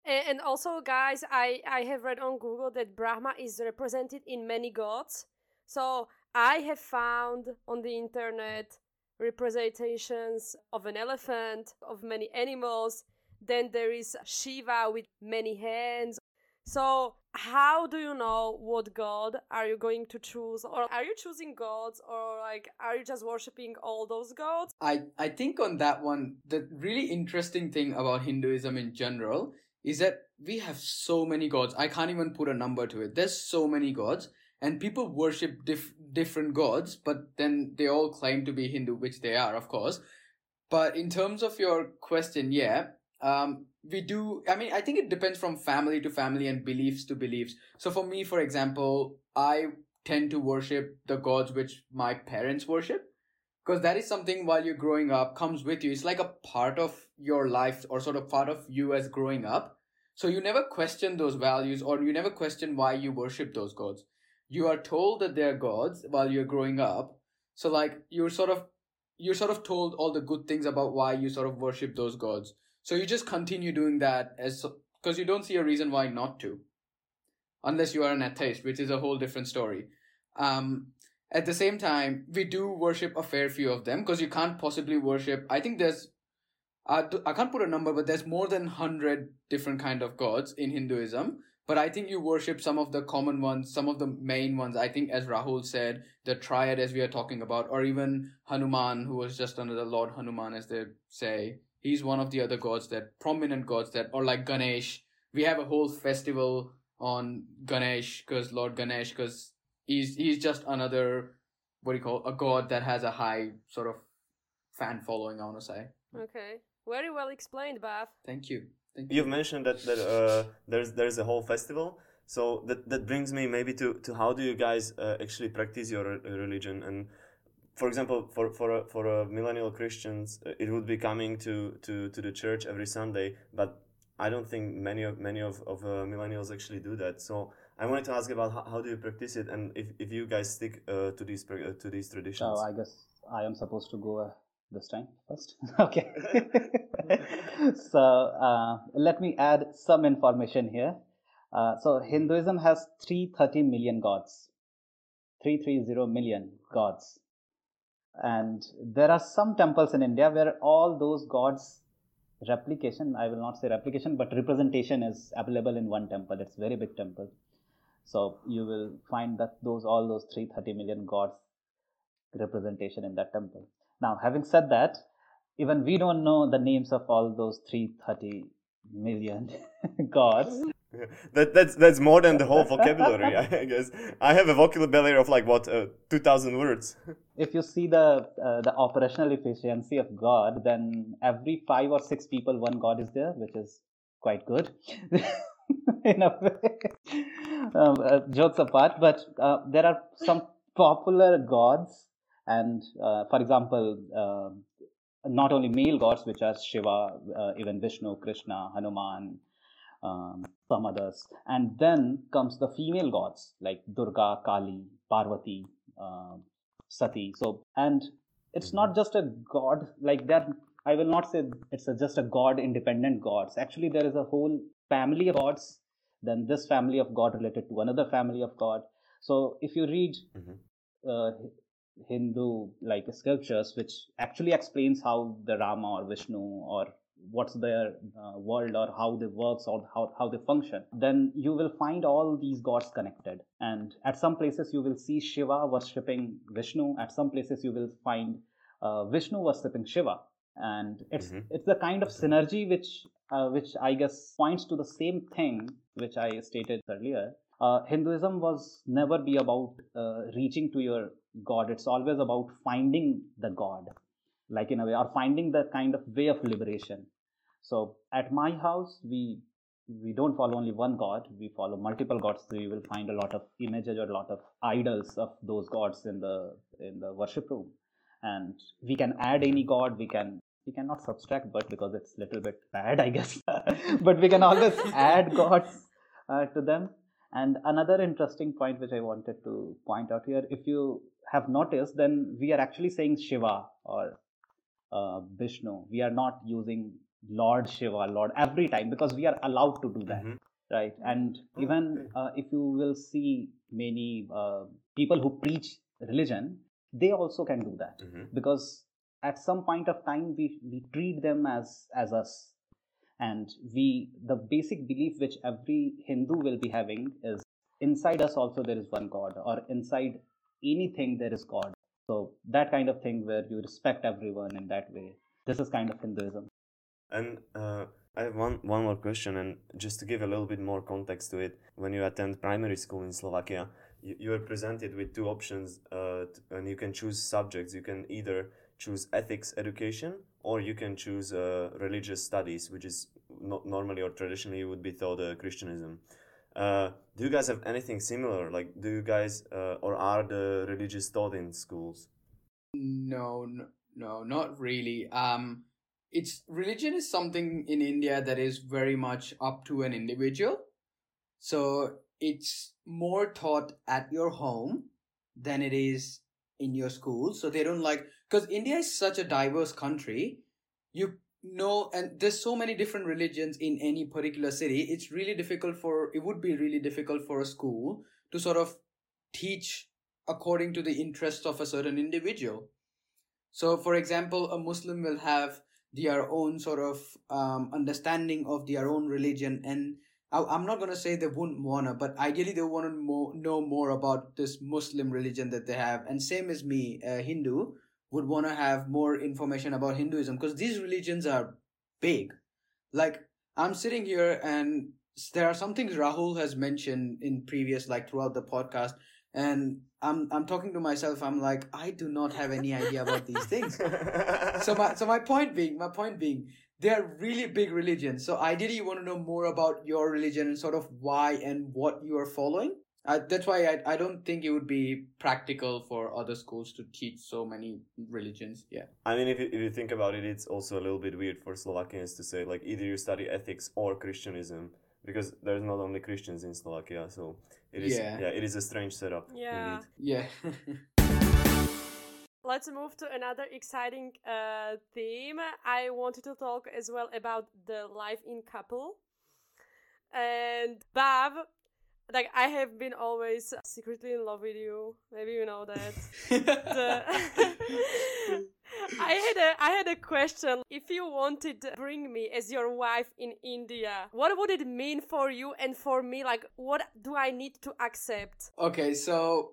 And also, guys, I, I have read on Google that Brahma is represented in many gods. So I have found on the internet representations of an elephant, of many animals. Then there is Shiva with many hands. So how do you know what god are you going to choose? Or are you choosing gods? Or like are you just worshiping all those gods? I i think on that one the really interesting thing about hinduism in general is that we have so many gods. I can't even put a number to it. There's so many gods and people worship dif- different gods but then they all claim to be hindu which they are of course. But in terms of your question yeah um, we do i mean i think it depends from family to family and beliefs to beliefs. So for me for example i tend to worship the gods which my parents worship because that is something while you're growing up comes with you. It's like a part of your life or sort of part of you as growing up. So you never question those values or you never question why you worship those gods. You are told that they're gods while you're growing up. So like you're sort of you're sort of told all the good things about why you sort of worship those gods so you just continue doing that as because you don't see a reason why not to, unless you are an atheist, which is a whole different story. Um, at the same time, we do worship a fair few of them because you can't possibly worship. I think there's, uh, I can't put a number, but there's more than hundred different kind of gods in Hinduism. But I think you worship some of the common ones, some of the main ones. I think, as Rahul said, the triad, as we are talking about, or even Hanuman, who was just under the Lord Hanuman, as they say he's one of the other gods that prominent gods that or like Ganesh. We have a whole festival on Ganesh because Lord Ganesh because he's he's just another what do you call a god that has a high sort of fan following. I want to say. Okay, very well explained, Bhav. Thank you. Thank you. You've mentioned that that uh, there's there's a whole festival. So that that brings me maybe to to how do you guys uh, actually practice your religion and for example, for for a, for a millennial Christians, uh, it would be coming to, to, to the church every Sunday, but I don't think many of many of, of uh, millennials actually do that. So I wanted to ask about how, how do you practice it, and if, if you guys stick uh, to these uh, to these traditions. So I guess I am supposed to go uh, this time first. okay. so uh, let me add some information here. Uh, so Hinduism has 330 million gods, 330 million gods, and there are some temples in India where all those gods replication i will not say replication but representation is available in one temple. It's very big temple. So you will find that those all those 330 million gods representation in that temple. Now having said that even we don't know the names of all those 330 million gods that that's that's more than the whole vocabulary i guess. I have a vocabulary of like what uh, 2000 words. If you see the uh, the operational efficiency of god then every five or six people one god is there which is quite good. In a way. Um, uh, jokes apart but uh, there are some popular gods and uh, for example uh, not only male gods which are shiva even vishnu krishna hanuman um, some others. And then comes the female gods like Durga, Kali, Parvati, uh, Sati. So, and it's not mm-hmm. just a god like that. I will not say it's a, just a god independent gods. Actually, there is a whole family of gods. Then this family of god related to another family of god. So, if you read mm-hmm. uh, Hindu like scriptures, which actually explains how the Rama or Vishnu or what's their uh, world or how they works or how, how they function then you will find all these gods connected. And at some places you will see shiva worshipping vishnu. At some places you will find uh, vishnu worshipping shiva. And it's mm-hmm. it's the kind of synergy which uh, which i guess points to the same thing which i stated earlier. Uh, hinduism was never be about uh, reaching to your god. It's always about finding the god like in a way or finding the kind of way of liberation. So at my house we we don't follow only one god. We follow multiple gods. So you will find a lot of images or a lot of idols of those gods in the in the worship room. And we can add any god. We can we cannot subtract but because it's little bit bad i guess. But we can always add gods uh, to them. And another interesting point which i wanted to point out here if you have noticed then we are actually saying shiva or uh, Vishnu. We are not using Lord Shiva, Lord every time because we are allowed to do that, mm-hmm. right? And even uh, if you will see many uh, people who preach religion, they also can do that mm-hmm. because at some point of time we we treat them as as us, and we the basic belief which every Hindu will be having is inside us also there is one God, or inside anything there is God so that kind of thing where you respect everyone in that way. This is kind of Hinduism. And uh, I have one, one more question, and just to give a little bit more context to it, when you attend primary school in Slovakia, you, you are presented with two options, uh, and you can choose subjects. You can either choose ethics education, or you can choose uh, religious studies, which is not normally or traditionally would be thought uh, Christianism. Uh, do you guys have anything similar? Like, do you guys uh, or are the religious taught in schools? No, no, no, not really. Um, it's religion is something in India that is very much up to an individual. So it's more taught at your home than it is in your school. So they don't like because India is such a diverse country. You no and there's so many different religions in any particular city. It's really difficult for it would be really difficult for a school to sort of teach according to the interests of a certain individual. So for example a muslim will have their own sort of um, understanding of their own religion. And I, am not going to say they wouldn't wanna but ideally they want to know more about this muslim religion that they have. And same as me a hindu would want to have more information about Hinduism because these religions are big. Like I'm sitting here and there are some things Rahul has mentioned in previous like throughout the podcast and I'm I'm talking to myself I'm like I do not have any idea about these things. so my so my point being my point being they're really big religions. So ideally you want to know more about your religion and sort of why and what you are following. I, that's why I, I don't think it would be practical for other schools to teach so many religions. Yeah. I mean, if you, if you think about it, it's also a little bit weird for Slovakians to say like either you study ethics or Christianism because there's not only Christians in Slovakia, so it is yeah, Yeah. it is a strange setup. Yeah. Indeed. Yeah. Let's move to another exciting uh, theme. I wanted to talk as well about the life in couple. And Bhav, like I have been always secretly in love with you. Maybe you know that. The- I had a I had a question. If you wanted to bring me as your wife in India, what would it mean for you and for me? Like, what do I need to accept? Okay, so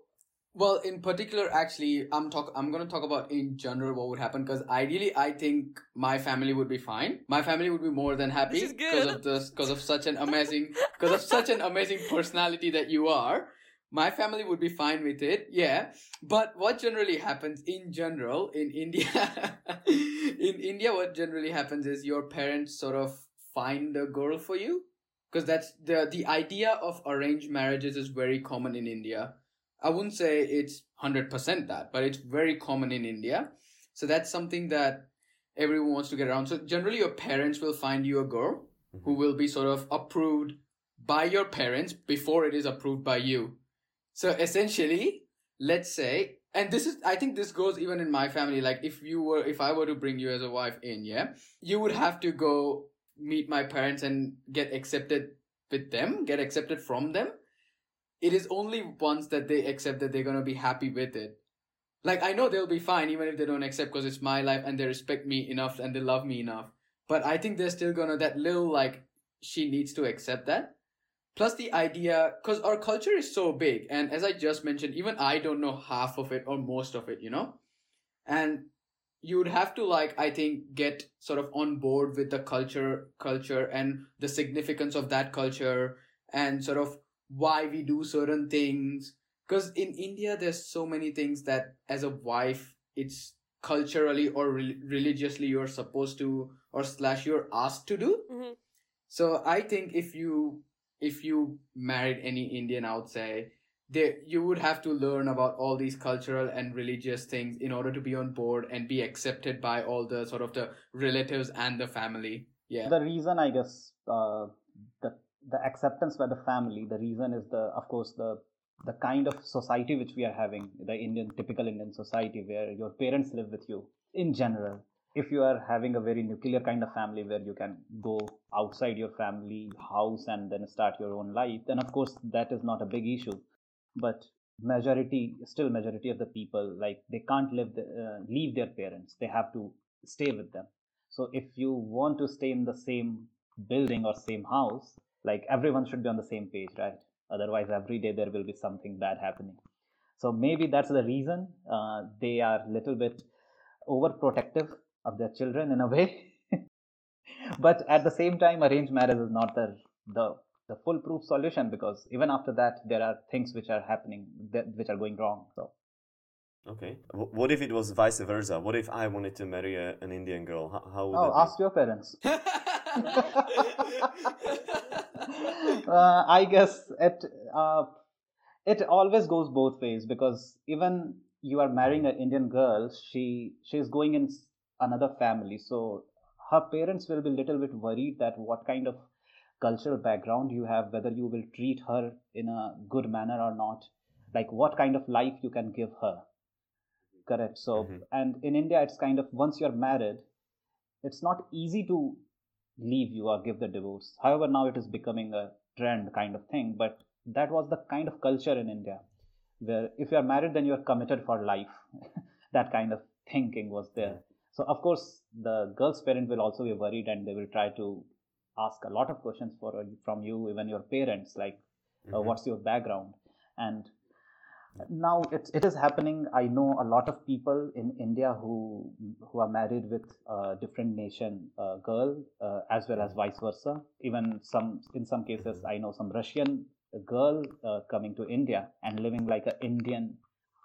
well, in particular, actually, I'm talk. I'm gonna talk about in general what would happen because ideally, I think my family would be fine. My family would be more than happy because of this, because of such an amazing, because of such an amazing personality that you are. My family would be fine with it, yeah. But what generally happens in general in India, in India, what generally happens is your parents sort of find a girl for you because that's the the idea of arranged marriages is very common in India. I wouldn't say it's 100% that, but it's very common in India. So that's something that everyone wants to get around. So generally, your parents will find you a girl who mm-hmm. will be sort of approved by your parents before it is approved by you. So essentially, let's say, and this is, I think this goes even in my family. Like if you were, if I were to bring you as a wife in, yeah, you would have to go meet my parents and get accepted with them, get accepted from them it is only once that they accept that they're gonna be happy with it. Like I know they'll be fine even if they don't accept because it's my life and they respect me enough and they love me enough. But I think they're still gonna that little like she needs to accept that. Plus the idea because our culture is so big and as I just mentioned, even I don't know half of it or most of it, you know? And you would have to like I think get sort of on board with the culture culture and the significance of that culture and sort of why we do certain things. Because in india there's so many things that as a wife it's culturally or re- religiously you're supposed to or slash you're asked to do. Mhm. so i think if you if you married any indian i would say there you would have to learn about all these cultural and religious things in order to be on board and be accepted by all the sort of the relatives and the family. Yeah. The reason i guess uh, the acceptance by the family the reason is the of course the the kind of society which we are having the indian typical indian society where your parents live with you. In general if you are having a very nuclear kind of family where you can go outside your family house and then start your own life then of course that is not a big issue. But majority still majority of the people like they can't live the, uh, leave their parents. They have to stay with them. So if you want to stay in the same building or same house like everyone should be on the same page right otherwise every day there will be something bad happening so maybe that's the reason uh, they are a little bit overprotective of their children in a way but at the same time arranged marriage is not the the the foolproof solution because even after that there are things which are happening that, which are going wrong so Okay. What if it was vice versa? What if I wanted to marry a, an Indian girl? How, how would oh that be? ask your parents uh, I guess it uh, it always goes both ways because even you are marrying an Indian girl, she she is going in another family, so her parents will be a little bit worried that what kind of cultural background you have, whether you will treat her in a good manner or not, like what kind of life you can give her. Correct. So, Mhm. and in India, it's kind of once you're married, it's not easy to leave you or give the divorce. However, now it is becoming a trend kind of thing, but that was the kind of culture in India where if you are married, then you are committed for life. that kind of thinking was there. So, of course, the girl's parent will also be worried and they will try to ask a lot of questions for from you, even your parents, like uh, Mhm. what's your background and now it, it is happening. I know a lot of people in india who who are married with a different nation uh, girl uh, as well as vice versa. Even some in some cases i know some russian girl uh, coming to india and living like an indian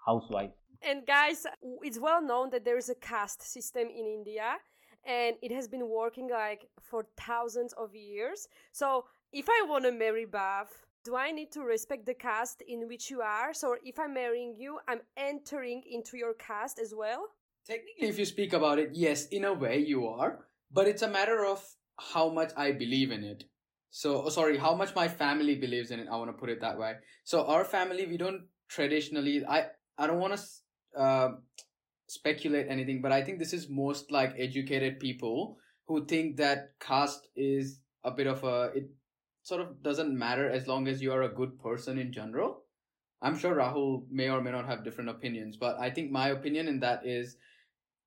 housewife. And guys, it's well known that there is a caste system in India and it has been working like for thousands of years. So if I want to marry Bhav, do I need to respect the caste in which you are? So if I'm marrying you, I'm entering into your caste as well? Technically, if you speak about it, yes, in a way you are, but it's a matter of how much I believe in it. So, oh, sorry, how much my family believes in it. I want to put it that way. So, our family, we don't traditionally. I I don't want to uh, speculate anything, but I think this is most like educated people who think that caste is a bit of a it sort of doesn't matter as long as you are a good person in general. I'm sure Rahul may or may not have different opinions, but I think my opinion in that is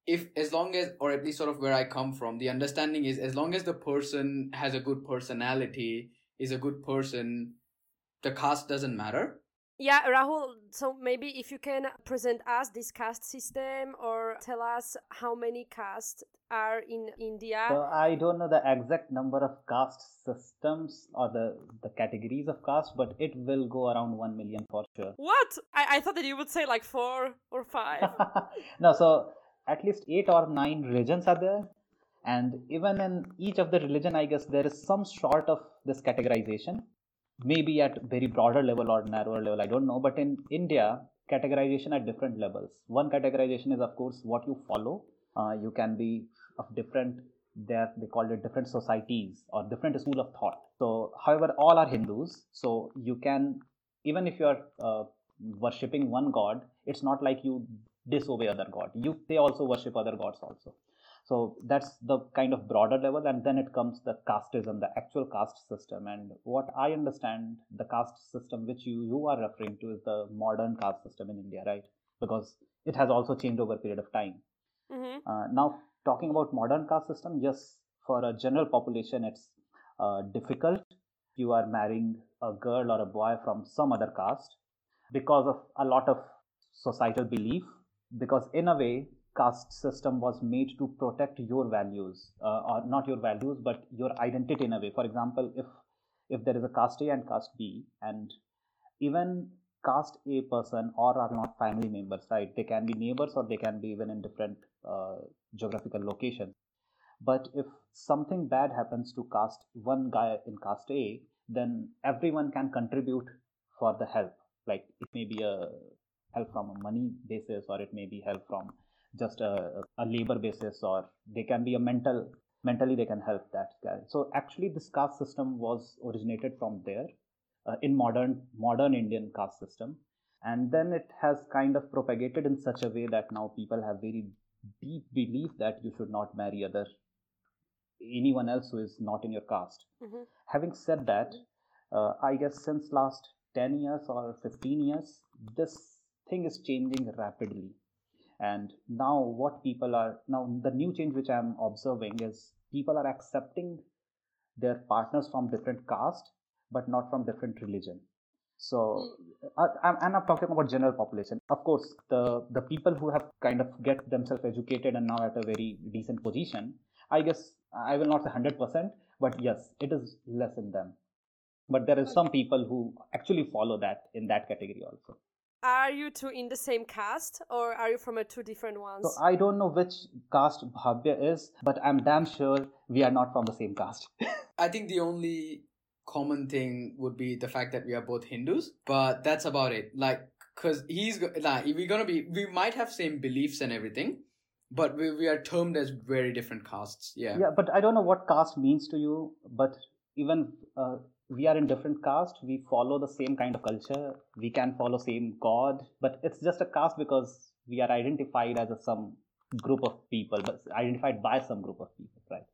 if as long as or at least sort of where I come from, the understanding is as long as the person has a good personality, is a good person, the caste doesn't matter. Yeah, Rahul, so maybe if you can present us this caste system or tell us how many castes are in India. So I don't know the exact number of caste systems or the, the categories of caste, but it will go around 1 million for sure. What? I, I thought that you would say like four or five. no, so at least eight or nine religions are there. And even in each of the religion, I guess there is some sort of this categorization maybe at very broader level or narrower level i don't know. But in india categorization at different levels. One categorization is of course what you follow. Uh, you can be of different there they call it different societies or different school of thought. So however all are hindus. So you can even if you are uh, worshipping one god it's not like you disobey other god. You they also worship other gods also so that's the kind of broader level, and then it comes the casteism, the actual caste system. And what I understand, the caste system which you, you are referring to is the modern caste system in India, right? Because it has also changed over a period of time. Mm-hmm. Uh, now, talking about modern caste system, yes, for a general population, it's uh, difficult. You are marrying a girl or a boy from some other caste because of a lot of societal belief. Because in a way, caste system was made to protect your values uh, or not your values but your identity in a way. For example if if there is a caste a and caste b and even caste a person or are not family members right they can be neighbors or they can be even in different uh, geographical location but if something bad happens to caste one guy in caste a then everyone can contribute for the help. Like it may be a help from a money basis or it may be help from just a, a labor basis or they can be a mental mentally they can help that guy. So actually this caste system was originated from there uh, in modern modern indian caste system. And then it has kind of propagated in such a way that now people have very deep belief that you should not marry other anyone else who is not in your caste. Mm-hmm. having said that uh, i guess since last 10 years or 15 years this thing is changing rapidly and now what people are now the new change which i'm observing is people are accepting their partners from different caste but not from different religion. So hmm. I, I'm, I'm talking about general population. Of course the the people who have kind of get themselves educated and now at a very decent position i guess i will not say 100% but yes it is less in them. But there is some people who actually follow that in that category also are you two in the same caste or are you from a two different ones? So I don't know which caste Bhavya is, but I'm damn sure we are not from the same caste. I think the only common thing would be the fact that we are both Hindus, but that's about it. Like, cause he's like, we're gonna be, we might have same beliefs and everything, but we, we are termed as very different castes. Yeah. Yeah, but I don't know what caste means to you, but even uh, we are in different caste we follow the same kind of culture we can follow same god but it's just a caste because we are identified as a, some group of people but identified by some group of people right?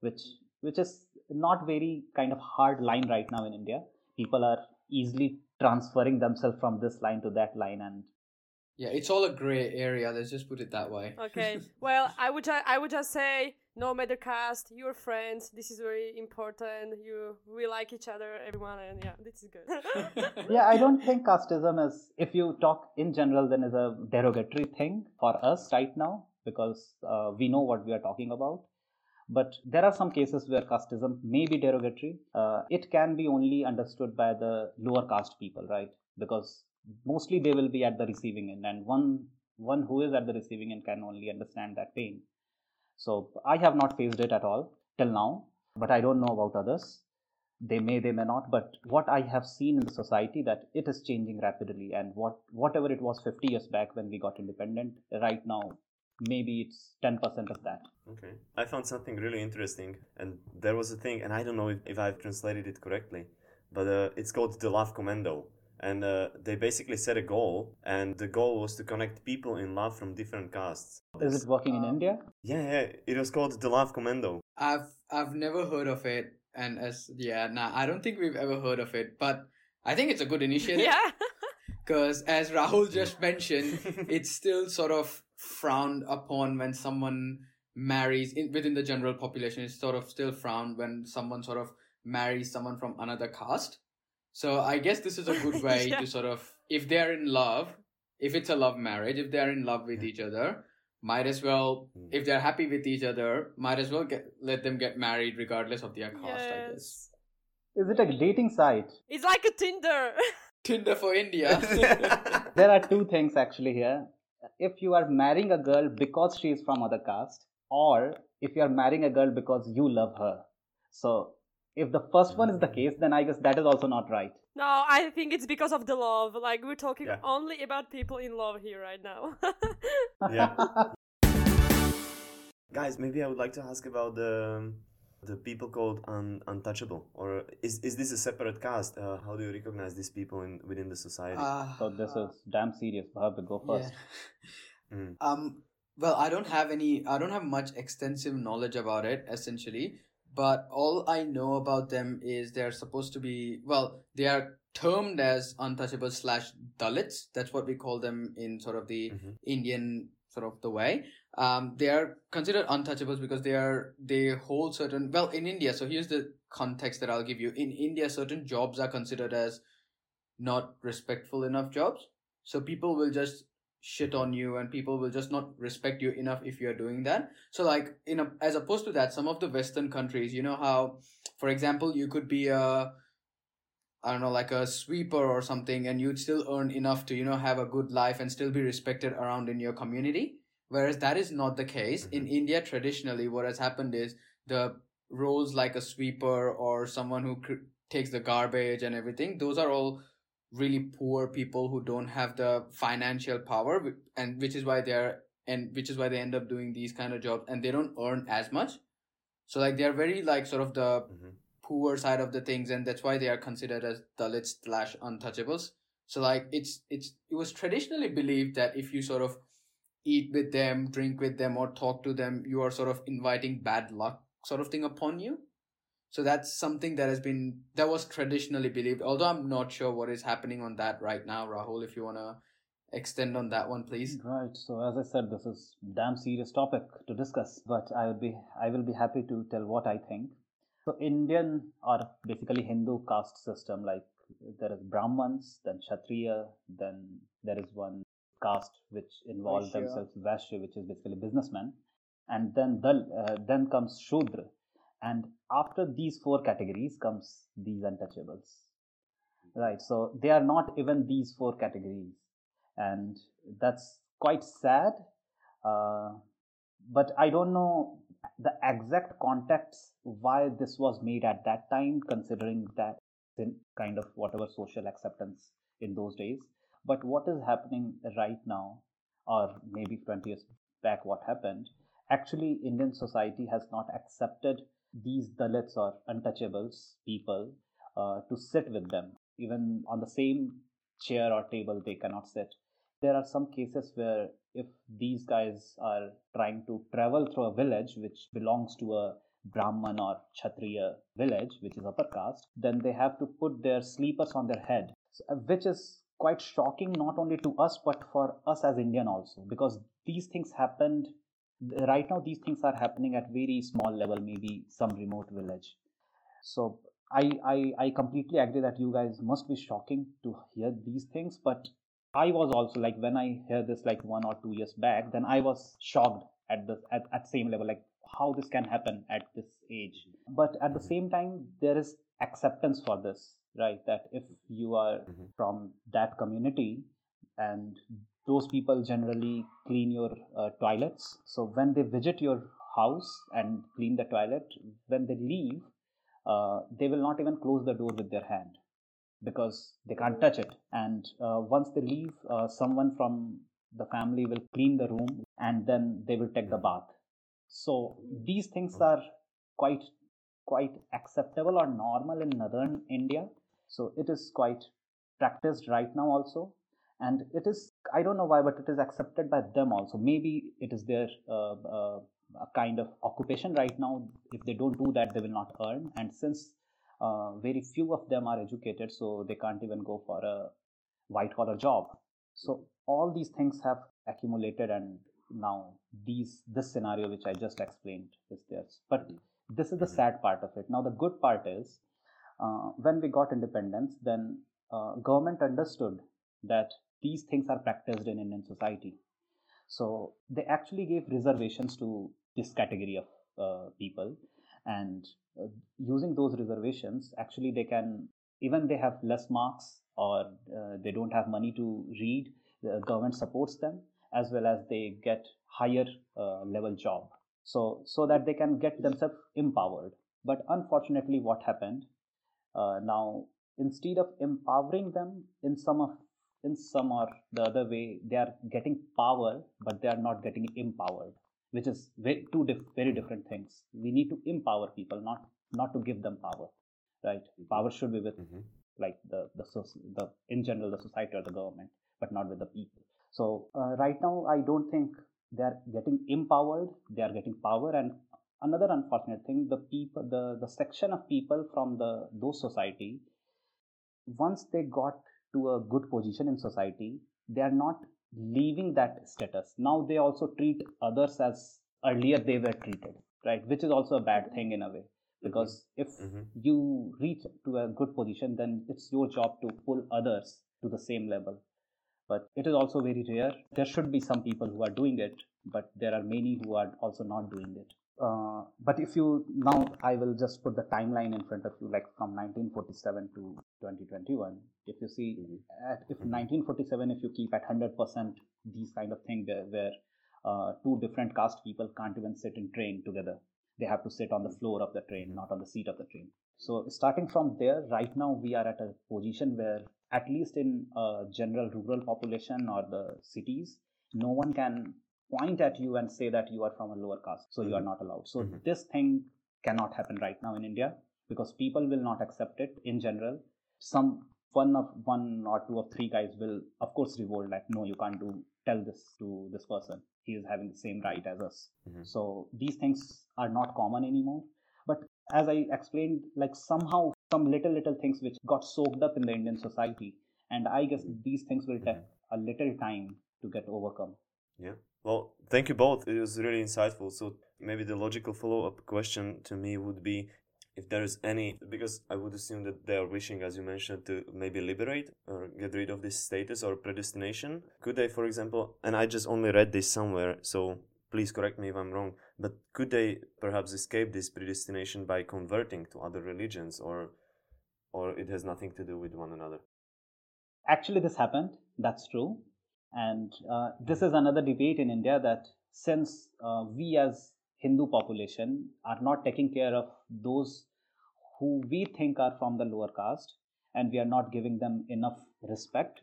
Which which is not very kind of hard line right now in india. People are easily transferring themselves from this line to that line and yeah it's all a gray area let's just put it that way. Okay. Well i would i would just say no matter caste, you're friends. This is very important. You we like each other, everyone, and yeah, this is good. yeah, I don't think casteism is, if you talk in general, then is a derogatory thing for us right now because uh, we know what we are talking about. But there are some cases where casteism may be derogatory. Uh, it can be only understood by the lower caste people, right? Because mostly they will be at the receiving end, and one one who is at the receiving end can only understand that pain so I have not faced it at all till now, but I don't know about others. they may they may not but what i have seen in the society that it is changing rapidly and what whatever it was 50 years back when we got independent right now maybe it's 10% of that Okay. I found something really interesting, and there was a thing, and I don't know if, if I've translated it correctly, but uh, it's called the Love Commando. And uh, they basically set a goal, and the goal was to connect people in love from different castes. is it working in india Yeah, yeah, it was called the Love Commando. I've I've never heard of it, and as yeah, nah, I don't think we've ever heard of it, but I think it's a good initiative. yeah. Because as Rahul just mentioned, it's still sort of frowned upon when someone marries in, within the general population. It's sort of still frowned when someone sort of marries someone from another caste. So I guess this is a good way Yeah. to sort of, if they're in love, if it's a love marriage, if they're in love with each other, might as well, Mm. if they're happy with each other, might as well get let them get married regardless of their caste. I guess. is it a dating site It's like a Tinder. Tinder for India. there are two things actually here if you are marrying a girl because she is from other caste or if you are marrying a girl because you love her so if the first one is the case then i guess that is also not right no, I think it's because of the love. Like we're talking Yeah. only about people in love here right now. Yeah. Guys, maybe I would like to ask about the the people called un, untouchable, or is, is this a separate caste? Uh, how do you recognize these people in within the society? Ah, so this is damn serious Bhav, go first Yeah. Mm. Um, well, I don't have any, I don't have much extensive knowledge about it, essentially. But all I know about them is they're supposed to be, well, they are termed as untouchable slash Dalits. That's what we call them in sort of the Mhm. Indian sort of the way. Um, they are considered untouchables because they are, they hold certain, well, in India, so here's the context that I'll give you. In India, certain jobs are considered as not respectful enough jobs. So people will just shit on you and people will just not respect you enough if you're doing that. So like in a, as opposed to that, some of the Western countries, you know how, for example, you could be a, I don't know, like a sweeper or something and you'd still earn enough to, you know, have a good life and still be respected around in your community. Whereas that is not the case. In mm-hmm. India, traditionally, what has happened is the roles like a sweeper or someone who cr- takes the garbage and everything, those are all really poor people who don't have the financial power and which is why they're and which is why they end up doing these kind of jobs and they don't earn as much. So like they're very like sort of the Mhm. poor side of the things and that's why they are considered as dalits slash untouchables. So like it's it's it was traditionally believed that if you sort of eat with them drink with them or talk to them you are sort of inviting bad luck sort of thing upon you so that's something that has been that was traditionally believed. Although I'm not sure what is happening on that right now, Rahul. If you wanna extend on that one, please. Right. So as I said, this is damn serious topic to discuss, but I would be I will be happy to tell what I think. So Indian or basically Hindu caste system, like there is Brahmins, then Kshatriya, then there is one caste which involve Vaishya. themselves Vaishya, which is basically businessmen, and then Dal, uh, then comes Shudra, and after these four categories comes these untouchables. Right. So they are not even these four categories and that's quite sad. Uh, but I don't know the exact context why this was made at that time, considering that in kind of whatever social acceptance in those days. But what is happening right now, or maybe 20 years back, what happened? Actually, Indian society has not accepted these Dalits or untouchables people uh, to sit with them. Even on the same chair or table, they cannot sit there are some cases where if these guys are trying to travel through a village which belongs to a brahman or kshatriya village which is upper caste then they have to put their sleepers on their head uh, which is quite shocking not only to us but for us as indian also because these things happened right now these things are happening at very small level maybe some remote village so I, I i completely agree that you guys must be shocking to hear these things but I was also like when I hear this like one or two years back, then I was shocked at the at, at same level, like how this can happen at this age. But at the same time, there is acceptance for this, right? That if you are Mhm. from that community and those people generally clean your uh, toilets. So when they visit your house and clean the toilet, when they leave, uh, they will not even close the door with their hand because they can't touch it. And uh, once they leave, uh, someone from the family will clean the room and then they will take the bath. So these things are quite quite acceptable or normal in northern India. So it is quite practiced right now also and it is i don't know why but it is accepted by them also. Maybe it is their uh, uh, kind of occupation right now. If they don't do that they will not earn. And since uh, very few of them are educated so they can't even go for a white collar job. So all these things have accumulated and now these this scenario which i just explained is theirs. But this is the sad part of it. Now the good part is uh, when we got independence then uh, government understood that these things are practiced in indian society. So they actually gave reservations to this category of uh, people. And uh, using those reservations actually they can even they have less marks or uh, they don't have money to read the government supports them as well as they get higher uh, level job. So so that they can get themselves empowered. But unfortunately what happened? Uh, now instead of empowering them in some of in some or the other way they are getting power but they are not getting empowered which is very, two diff, very different things. We need to empower people, not not to give them power, right? Power should be with mm-hmm. like the the the in general the society or the government, but not with the people. So uh, right now, I don't think they are getting empowered. They are getting power, and another unfortunate thing, the people, the the section of people from the those society, once they got to a good position in society, they are not leaving that status. Now they also treat others as earlier they were treated right? Which is also a bad thing in a way. Because if mm-hmm. you reach to a good position then it's your job to pull others to the same level. But it is also very rare. There should be some people who are doing it but there are many who are also not doing it uh, but if you now I will just put the timeline in front of you, like from 1947 to 2021. If you see, mm-hmm. at, if 1947, if you keep at 100% these kind of thing where, where uh, two different caste people can't even sit in train together, they have to sit on the floor of the train, mm-hmm. not on the seat of the train. So starting from there, right now we are at a position where at least in a general rural population or the cities, no one can point at you and say that you are from a lower caste, so mm-hmm. you are mm-hmm. not allowed. So mm-hmm. this thing cannot happen right now in India because people will not accept it in general. Some one of one or two or three guys will of course revolt like no you can't do tell this to this person he is having the same right as us mm-hmm. so these things are not common anymore but as i explained like somehow some little little things which got soaked up in the indian society and i guess mm-hmm. these things will take a little time to get overcome yeah well, thank you both. It was really insightful. So maybe the logical follow up question to me would be if there is any, because I would assume that they are wishing, as you mentioned, to maybe liberate or get rid of this status or predestination. Could they, for example, and I just only read this somewhere, so please correct me if I'm wrong, but could they perhaps escape this predestination by converting to other religions or or it has nothing to do with one another? Actually, this happened. That's true. And uh, this is another debate in India that since uh, we as Hindu population are not taking care of those who we think are from the lower caste and we are not giving them enough respect.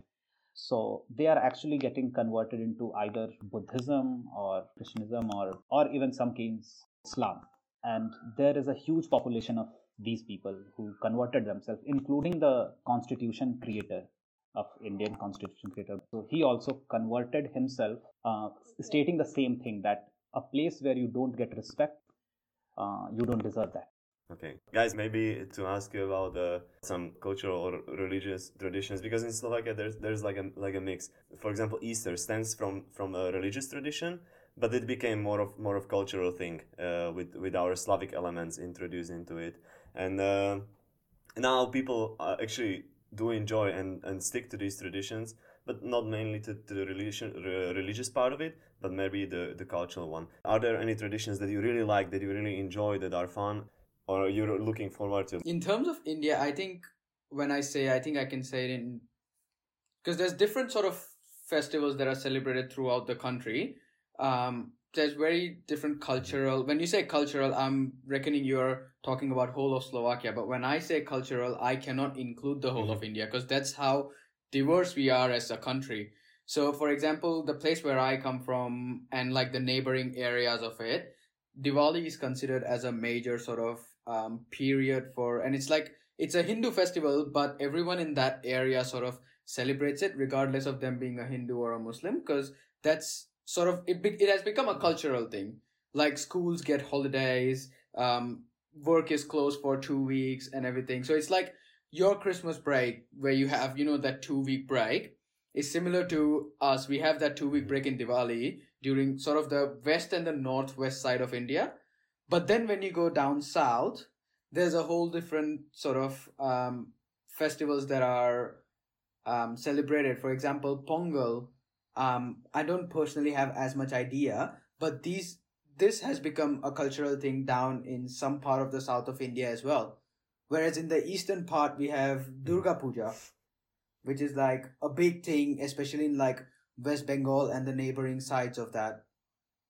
So they are actually getting converted into either Buddhism or Christianism or, or even some cases Islam. And there is a huge population of these people who converted themselves, including the constitution creator of Indian constitution creator. So he also converted himself, uh, stating the same thing that a place where you don't get respect, uh, you don't deserve that. Okay, guys, maybe to ask you about uh, some cultural or religious traditions, because in Slovakia there's there's like a like a mix. For example, Easter stems from from a religious tradition, but it became more of more of cultural thing uh, with with our Slavic elements introduced into it, and uh, now people actually do enjoy and, and stick to these traditions, but not mainly to, to the religion, re, religious part of it, but maybe the, the cultural one. Are there any traditions that you really like, that you really enjoy, that are fun, or you're looking forward to? In terms of India, I think when I say, I think I can say it in because there's different sort of festivals that are celebrated throughout the country. Um, there's very different cultural. When you say cultural, I'm reckoning you're talking about whole of Slovakia. But when I say cultural, I cannot include the whole of India because that's how diverse we are as a country. So, for example, the place where I come from and like the neighboring areas of it, Diwali is considered as a major sort of um, period for, and it's like it's a Hindu festival, but everyone in that area sort of celebrates it, regardless of them being a Hindu or a Muslim, because that's sort of it. It has become a cultural thing. Like schools get holidays, um, work is closed for two weeks, and everything. So it's like your Christmas break, where you have you know that two week break, is similar to us. We have that two week break in Diwali during sort of the west and the northwest side of India. But then when you go down south, there's a whole different sort of um, festivals that are um, celebrated. For example, Pongal. Um, I don't personally have as much idea, but these this has become a cultural thing down in some part of the south of India as well. Whereas in the eastern part, we have Durga Puja, which is like a big thing, especially in like West Bengal and the neighboring sides of that.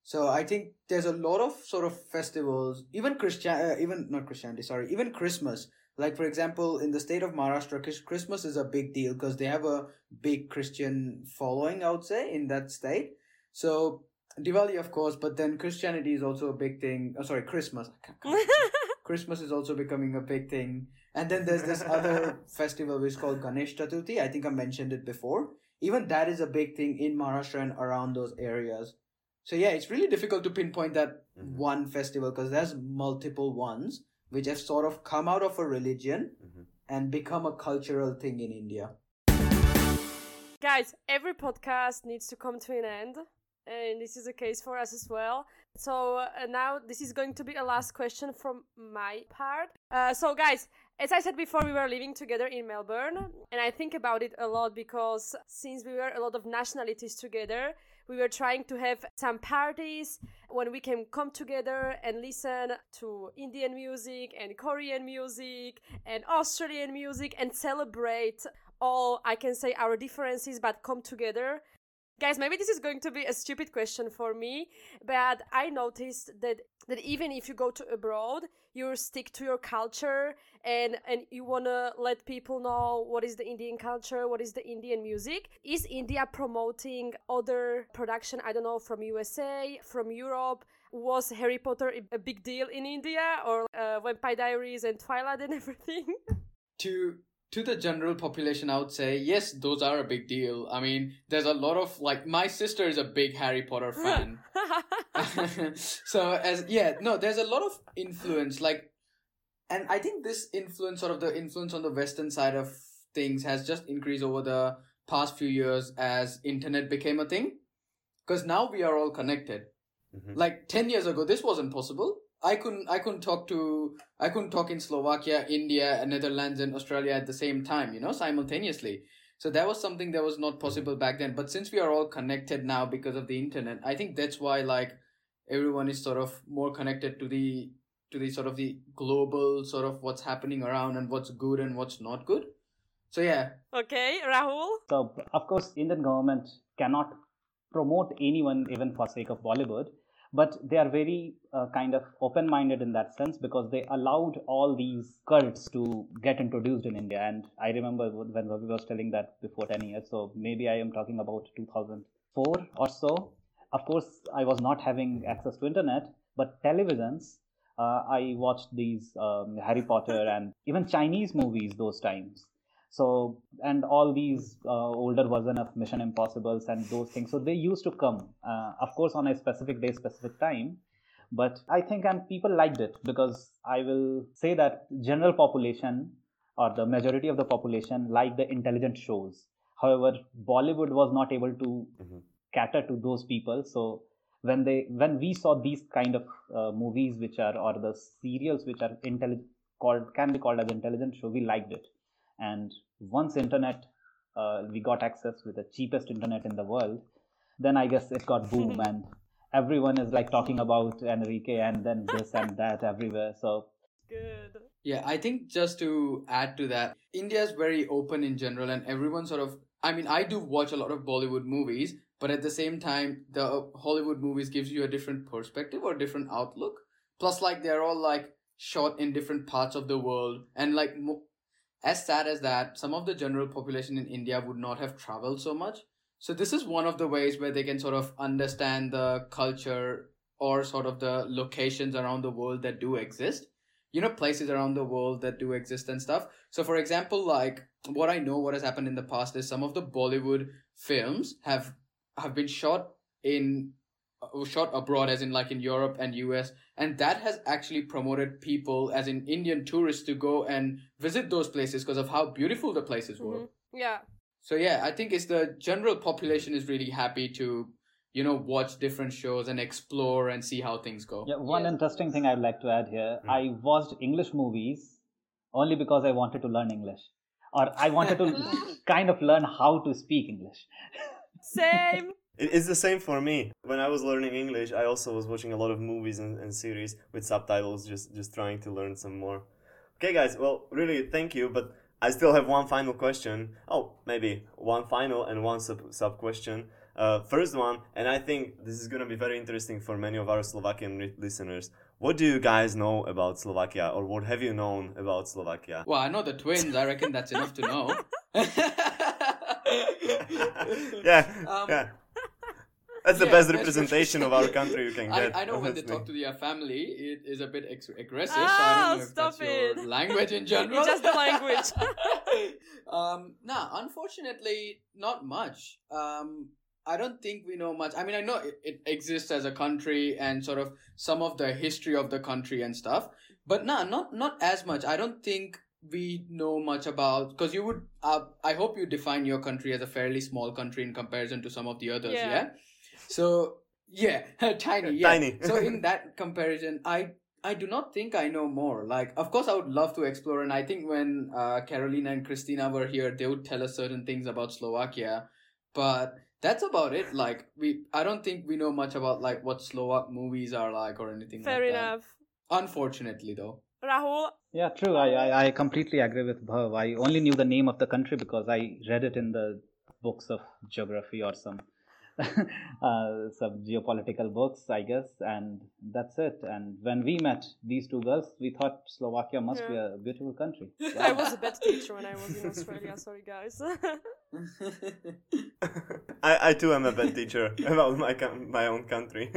So I think there's a lot of sort of festivals, even Christian, uh, even not Christianity, sorry, even Christmas. Like for example, in the state of Maharashtra, Christmas is a big deal because they have a big Christian following, I would say, in that state. So Diwali, of course, but then Christianity is also a big thing. Oh, sorry, Christmas. Christmas is also becoming a big thing. And then there's this other festival which is called Ganesh Chaturthi. I think I mentioned it before. Even that is a big thing in Maharashtra and around those areas. So yeah, it's really difficult to pinpoint that Mhm. one festival because there's multiple ones which have sort of come out of a religion Mhm. and become a cultural thing in India. Guys, every podcast needs to come to an end, and this is the case for us as well. So uh, now this is going to be a last question from my part. Uh, so, guys, as I said before, we were living together in Melbourne, and I think about it a lot because since we were a lot of nationalities together, we were trying to have some parties when we can come together and listen to Indian music and Korean music and Australian music and celebrate all I can say our differences but come together. Guys, maybe this is going to be a stupid question for me, but I noticed that that even if you go to abroad, you stick to your culture and and you want to let people know what is the Indian culture, what is the Indian music. Is India promoting other production, I don't know, from USA, from Europe? Was Harry Potter a- big deal in India or uh, Vampire Diaries and Twilight and everything? to to the general population i would say yes those are a big deal. I mean there's a lot of like my sister is a big harry potter fan. So as yeah no there's a lot of influence like and i think this influence sort of the influence on the western side of things has just increased over the past few years as internet became a thing. Because now we are all connected. Mhm. like 10 years ago this wasn't possible i couldn't i couldn't talk to i couldn't talk in slovakia india netherlands and australia at the same time you know simultaneously. So that was something that was not possible back then. But since we are all connected now because of the internet i think that's why like everyone is sort of more connected to the to the sort of the global sort of what's happening around and what's good and what's not good. So yeah. Okay, Rahul? So, of course, Indian government cannot promote anyone even for sake of Bollywood, but they are very uh, kind of open-minded in that sense because they allowed all these cults to get introduced in India. And I remember when Ravi was telling that before 10 years, so maybe I am talking about 2004 or so. Of course, I was not having access to internet, but televisions. Uh, I watched these um, Harry Potter and even Chinese movies those times so and all these uh, older version of mission impossibles and those things so they used to come uh, of course on a specific day specific time but i think and people liked it because i will say that general population or the majority of the population like the intelligent shows. However bollywood was not able to Mhm. cater to those people. So when they when we saw these kind of uh, movies which are or the serials which are intelligent called can be called as intelligent show we liked it and once internet uh, we got access with the cheapest internet in the world then i guess it got boom and everyone is like talking about enrique and then this and that everywhere so Good. Yeah, I think just to add to that, India is very open in general, and everyone sort of. I mean, I do watch a lot of Bollywood movies, but at the same time the hollywood movies gives you a different perspective or different outlook plus like they're all like shot in different parts of the world and like mo- as sad as that some of the general population in india would not have traveled so much. So this is one of the ways where they can sort of understand the culture or sort of the locations around the world that do exist. You know places around the world that do exist and stuff. So for example like what i know what has happened in the past is some of the bollywood films have have been shot in shot abroad as in like in europe and us and that has actually promoted people as in indian tourists to go and visit those places because of how beautiful the places were Mhm. Yeah. so yeah i think it's the general population is really happy to you know watch different shows and explore and see how things go Yeah, one Yes. interesting thing I'd like to add here. Mm. I watched English movies only because I wanted to learn English. Or I wanted to kind of learn how to speak English. Same. It- It's the same for me. When I was learning English, I also was watching a lot of movies and, and series with subtitles, just just trying to learn some more. Okay, guys. Well, really, thank you. But I still have one final question. Oh, maybe one final and one sub sub question. Uh, first one, and I think this is gonna be very interesting for many of our Slovakian li- listeners. What do you guys know about Slovakia, or what have you known about Slovakia? well i know the twins i reckon that's enough to know yeah, Um, yeah. That's the yeah, best that's representation of our country you can get. I know when they talk to their family, it is a bit ex- aggressive. so I Ah, don't know if stop that's your it. language in general. It's just the language. um, nah, unfortunately, not much. Um, I don't think we know much. I mean, I know it, it exists as a country and sort of some of the history of the country and stuff, but nah, not not as much. I don't think we know much about because you would. Uh, I hope you define your country as a fairly small country in comparison to some of the others. Yeah. yeah? So yeah, tiny. Yeah. Tiny. so in that comparison, I I do not think I know more. Like, of course, I would love to explore, and I think when uh, Carolina and Christina were here, they would tell us certain things about Slovakia, but that's about it. Like, we I don't think we know much about like what Slovak movies are like or anything. Fair like enough. That. Unfortunately, though. Rahul, Yeah, true. I, I, I completely agree with Bhav. I only knew the name of the country because I read it in the books of geography or some uh, some geopolitical books, I guess, and that's it. And when we met these two girls, we thought Slovakia must be a beautiful country. I was a bad teacher when I was in Australia. Sorry, guys. I, I too am a bad teacher about my my own country.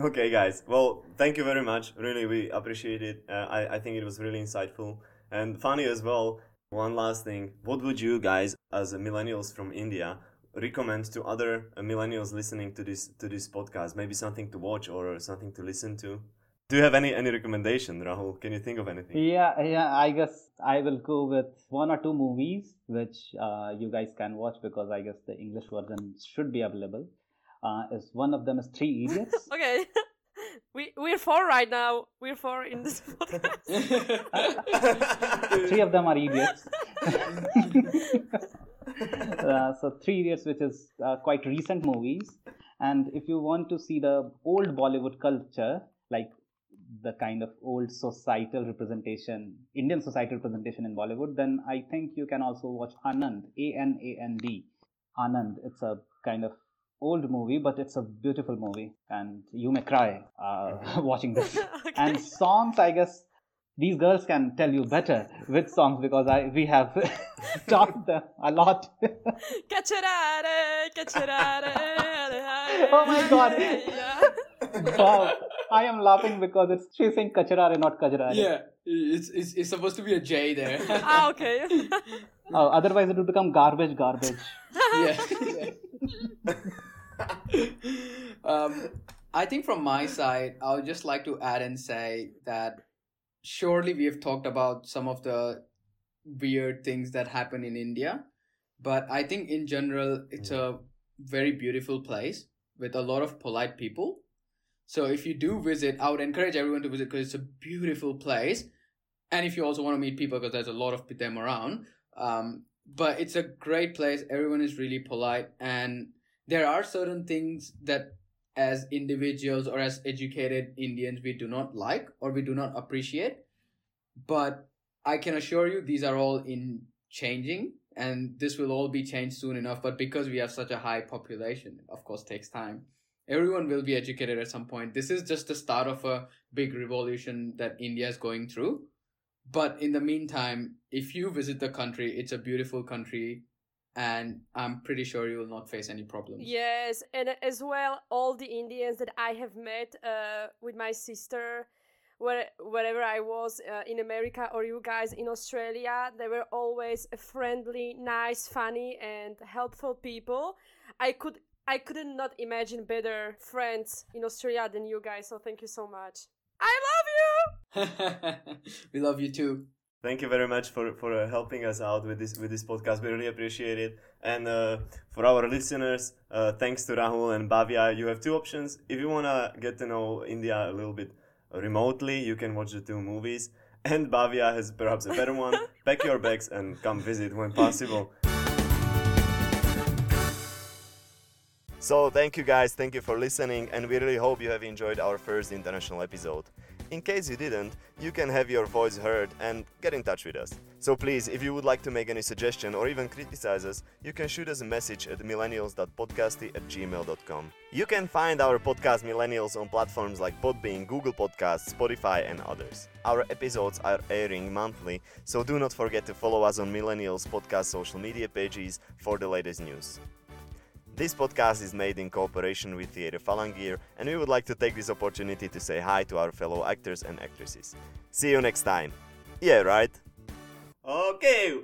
okay, guys. Well, thank you very much. Really, we appreciate it. Uh, I I think it was really insightful and funny as well. One last thing: What would you guys, as millennials from India, recommend to other uh, millennials listening to this to this podcast? Maybe something to watch or something to listen to. Do you have any any recommendation, Rahul? Can you think of anything? Yeah, yeah. I guess I will go with one or two movies which uh, you guys can watch because I guess the English version should be available. Uh, is one of them is Three Idiots. okay. We we're four right now. We're four in this podcast. Three of them are idiots. uh, so Three Idiots, which is uh, quite recent movies, and if you want to see the old Bollywood culture, like the kind of old societal representation, Indian societal representation in Bollywood, then I think you can also watch Anand, A N A N D. Anand. It's a kind of old movie, but it's a beautiful movie, and you may cry uh, watching this. okay. And songs, I guess these girls can tell you better with songs because I we have talked them a lot. Cacciarare, cacciarare. Oh my God. Yeah. wow, I am laughing because it's she's saying kacharare, not kajrare. yeah, it's, it's it's supposed to be a J there. ah, okay. Oh, otherwise, it would become garbage, garbage. yeah. um, I think from my side, I would just like to add and say that surely we have talked about some of the weird things that happen in India, but I think in general, it's a very beautiful place with a lot of polite people. So if you do visit, I would encourage everyone to visit because it's a beautiful place. And if you also want to meet people, because there's a lot of them around, um, but it's a great place. Everyone is really polite, and there are certain things that, as individuals or as educated Indians, we do not like or we do not appreciate. But I can assure you, these are all in changing, and this will all be changed soon enough. But because we have such a high population, of course, takes time. Everyone will be educated at some point. This is just the start of a big revolution that India is going through. But in the meantime, if you visit the country, it's a beautiful country and I'm pretty sure you will not face any problems. Yes, and as well, all the Indians that I have met uh, with my sister, where, wherever I was uh, in America or you guys in Australia, they were always friendly, nice, funny, and helpful people. I could I could not imagine better friends in Australia than you guys. So thank you so much. I love you. we love you too. Thank you very much for for uh, helping us out with this with this podcast. We really appreciate it. And uh, for our listeners, uh, thanks to Rahul and Bhavya, you have two options. If you wanna get to know India a little bit remotely, you can watch the two movies. And Bhavya has perhaps a better one. Pack your bags and come visit when possible. So, thank you guys, thank you for listening, and we really hope you have enjoyed our first international episode. In case you didn't, you can have your voice heard and get in touch with us. So please, if you would like to make any suggestion or even criticize us, you can shoot us a message at millennials.podcasty at gmail.com. You can find our podcast Millennials on platforms like Podbean, Google Podcasts, Spotify and others. Our episodes are airing monthly, so do not forget to follow us on Millennials podcast social media pages for the latest news. This podcast is made in cooperation with Theatre Falangir, and we would like to take this opportunity to say hi to our fellow actors and actresses. See you next time. Yeah, right? Okay.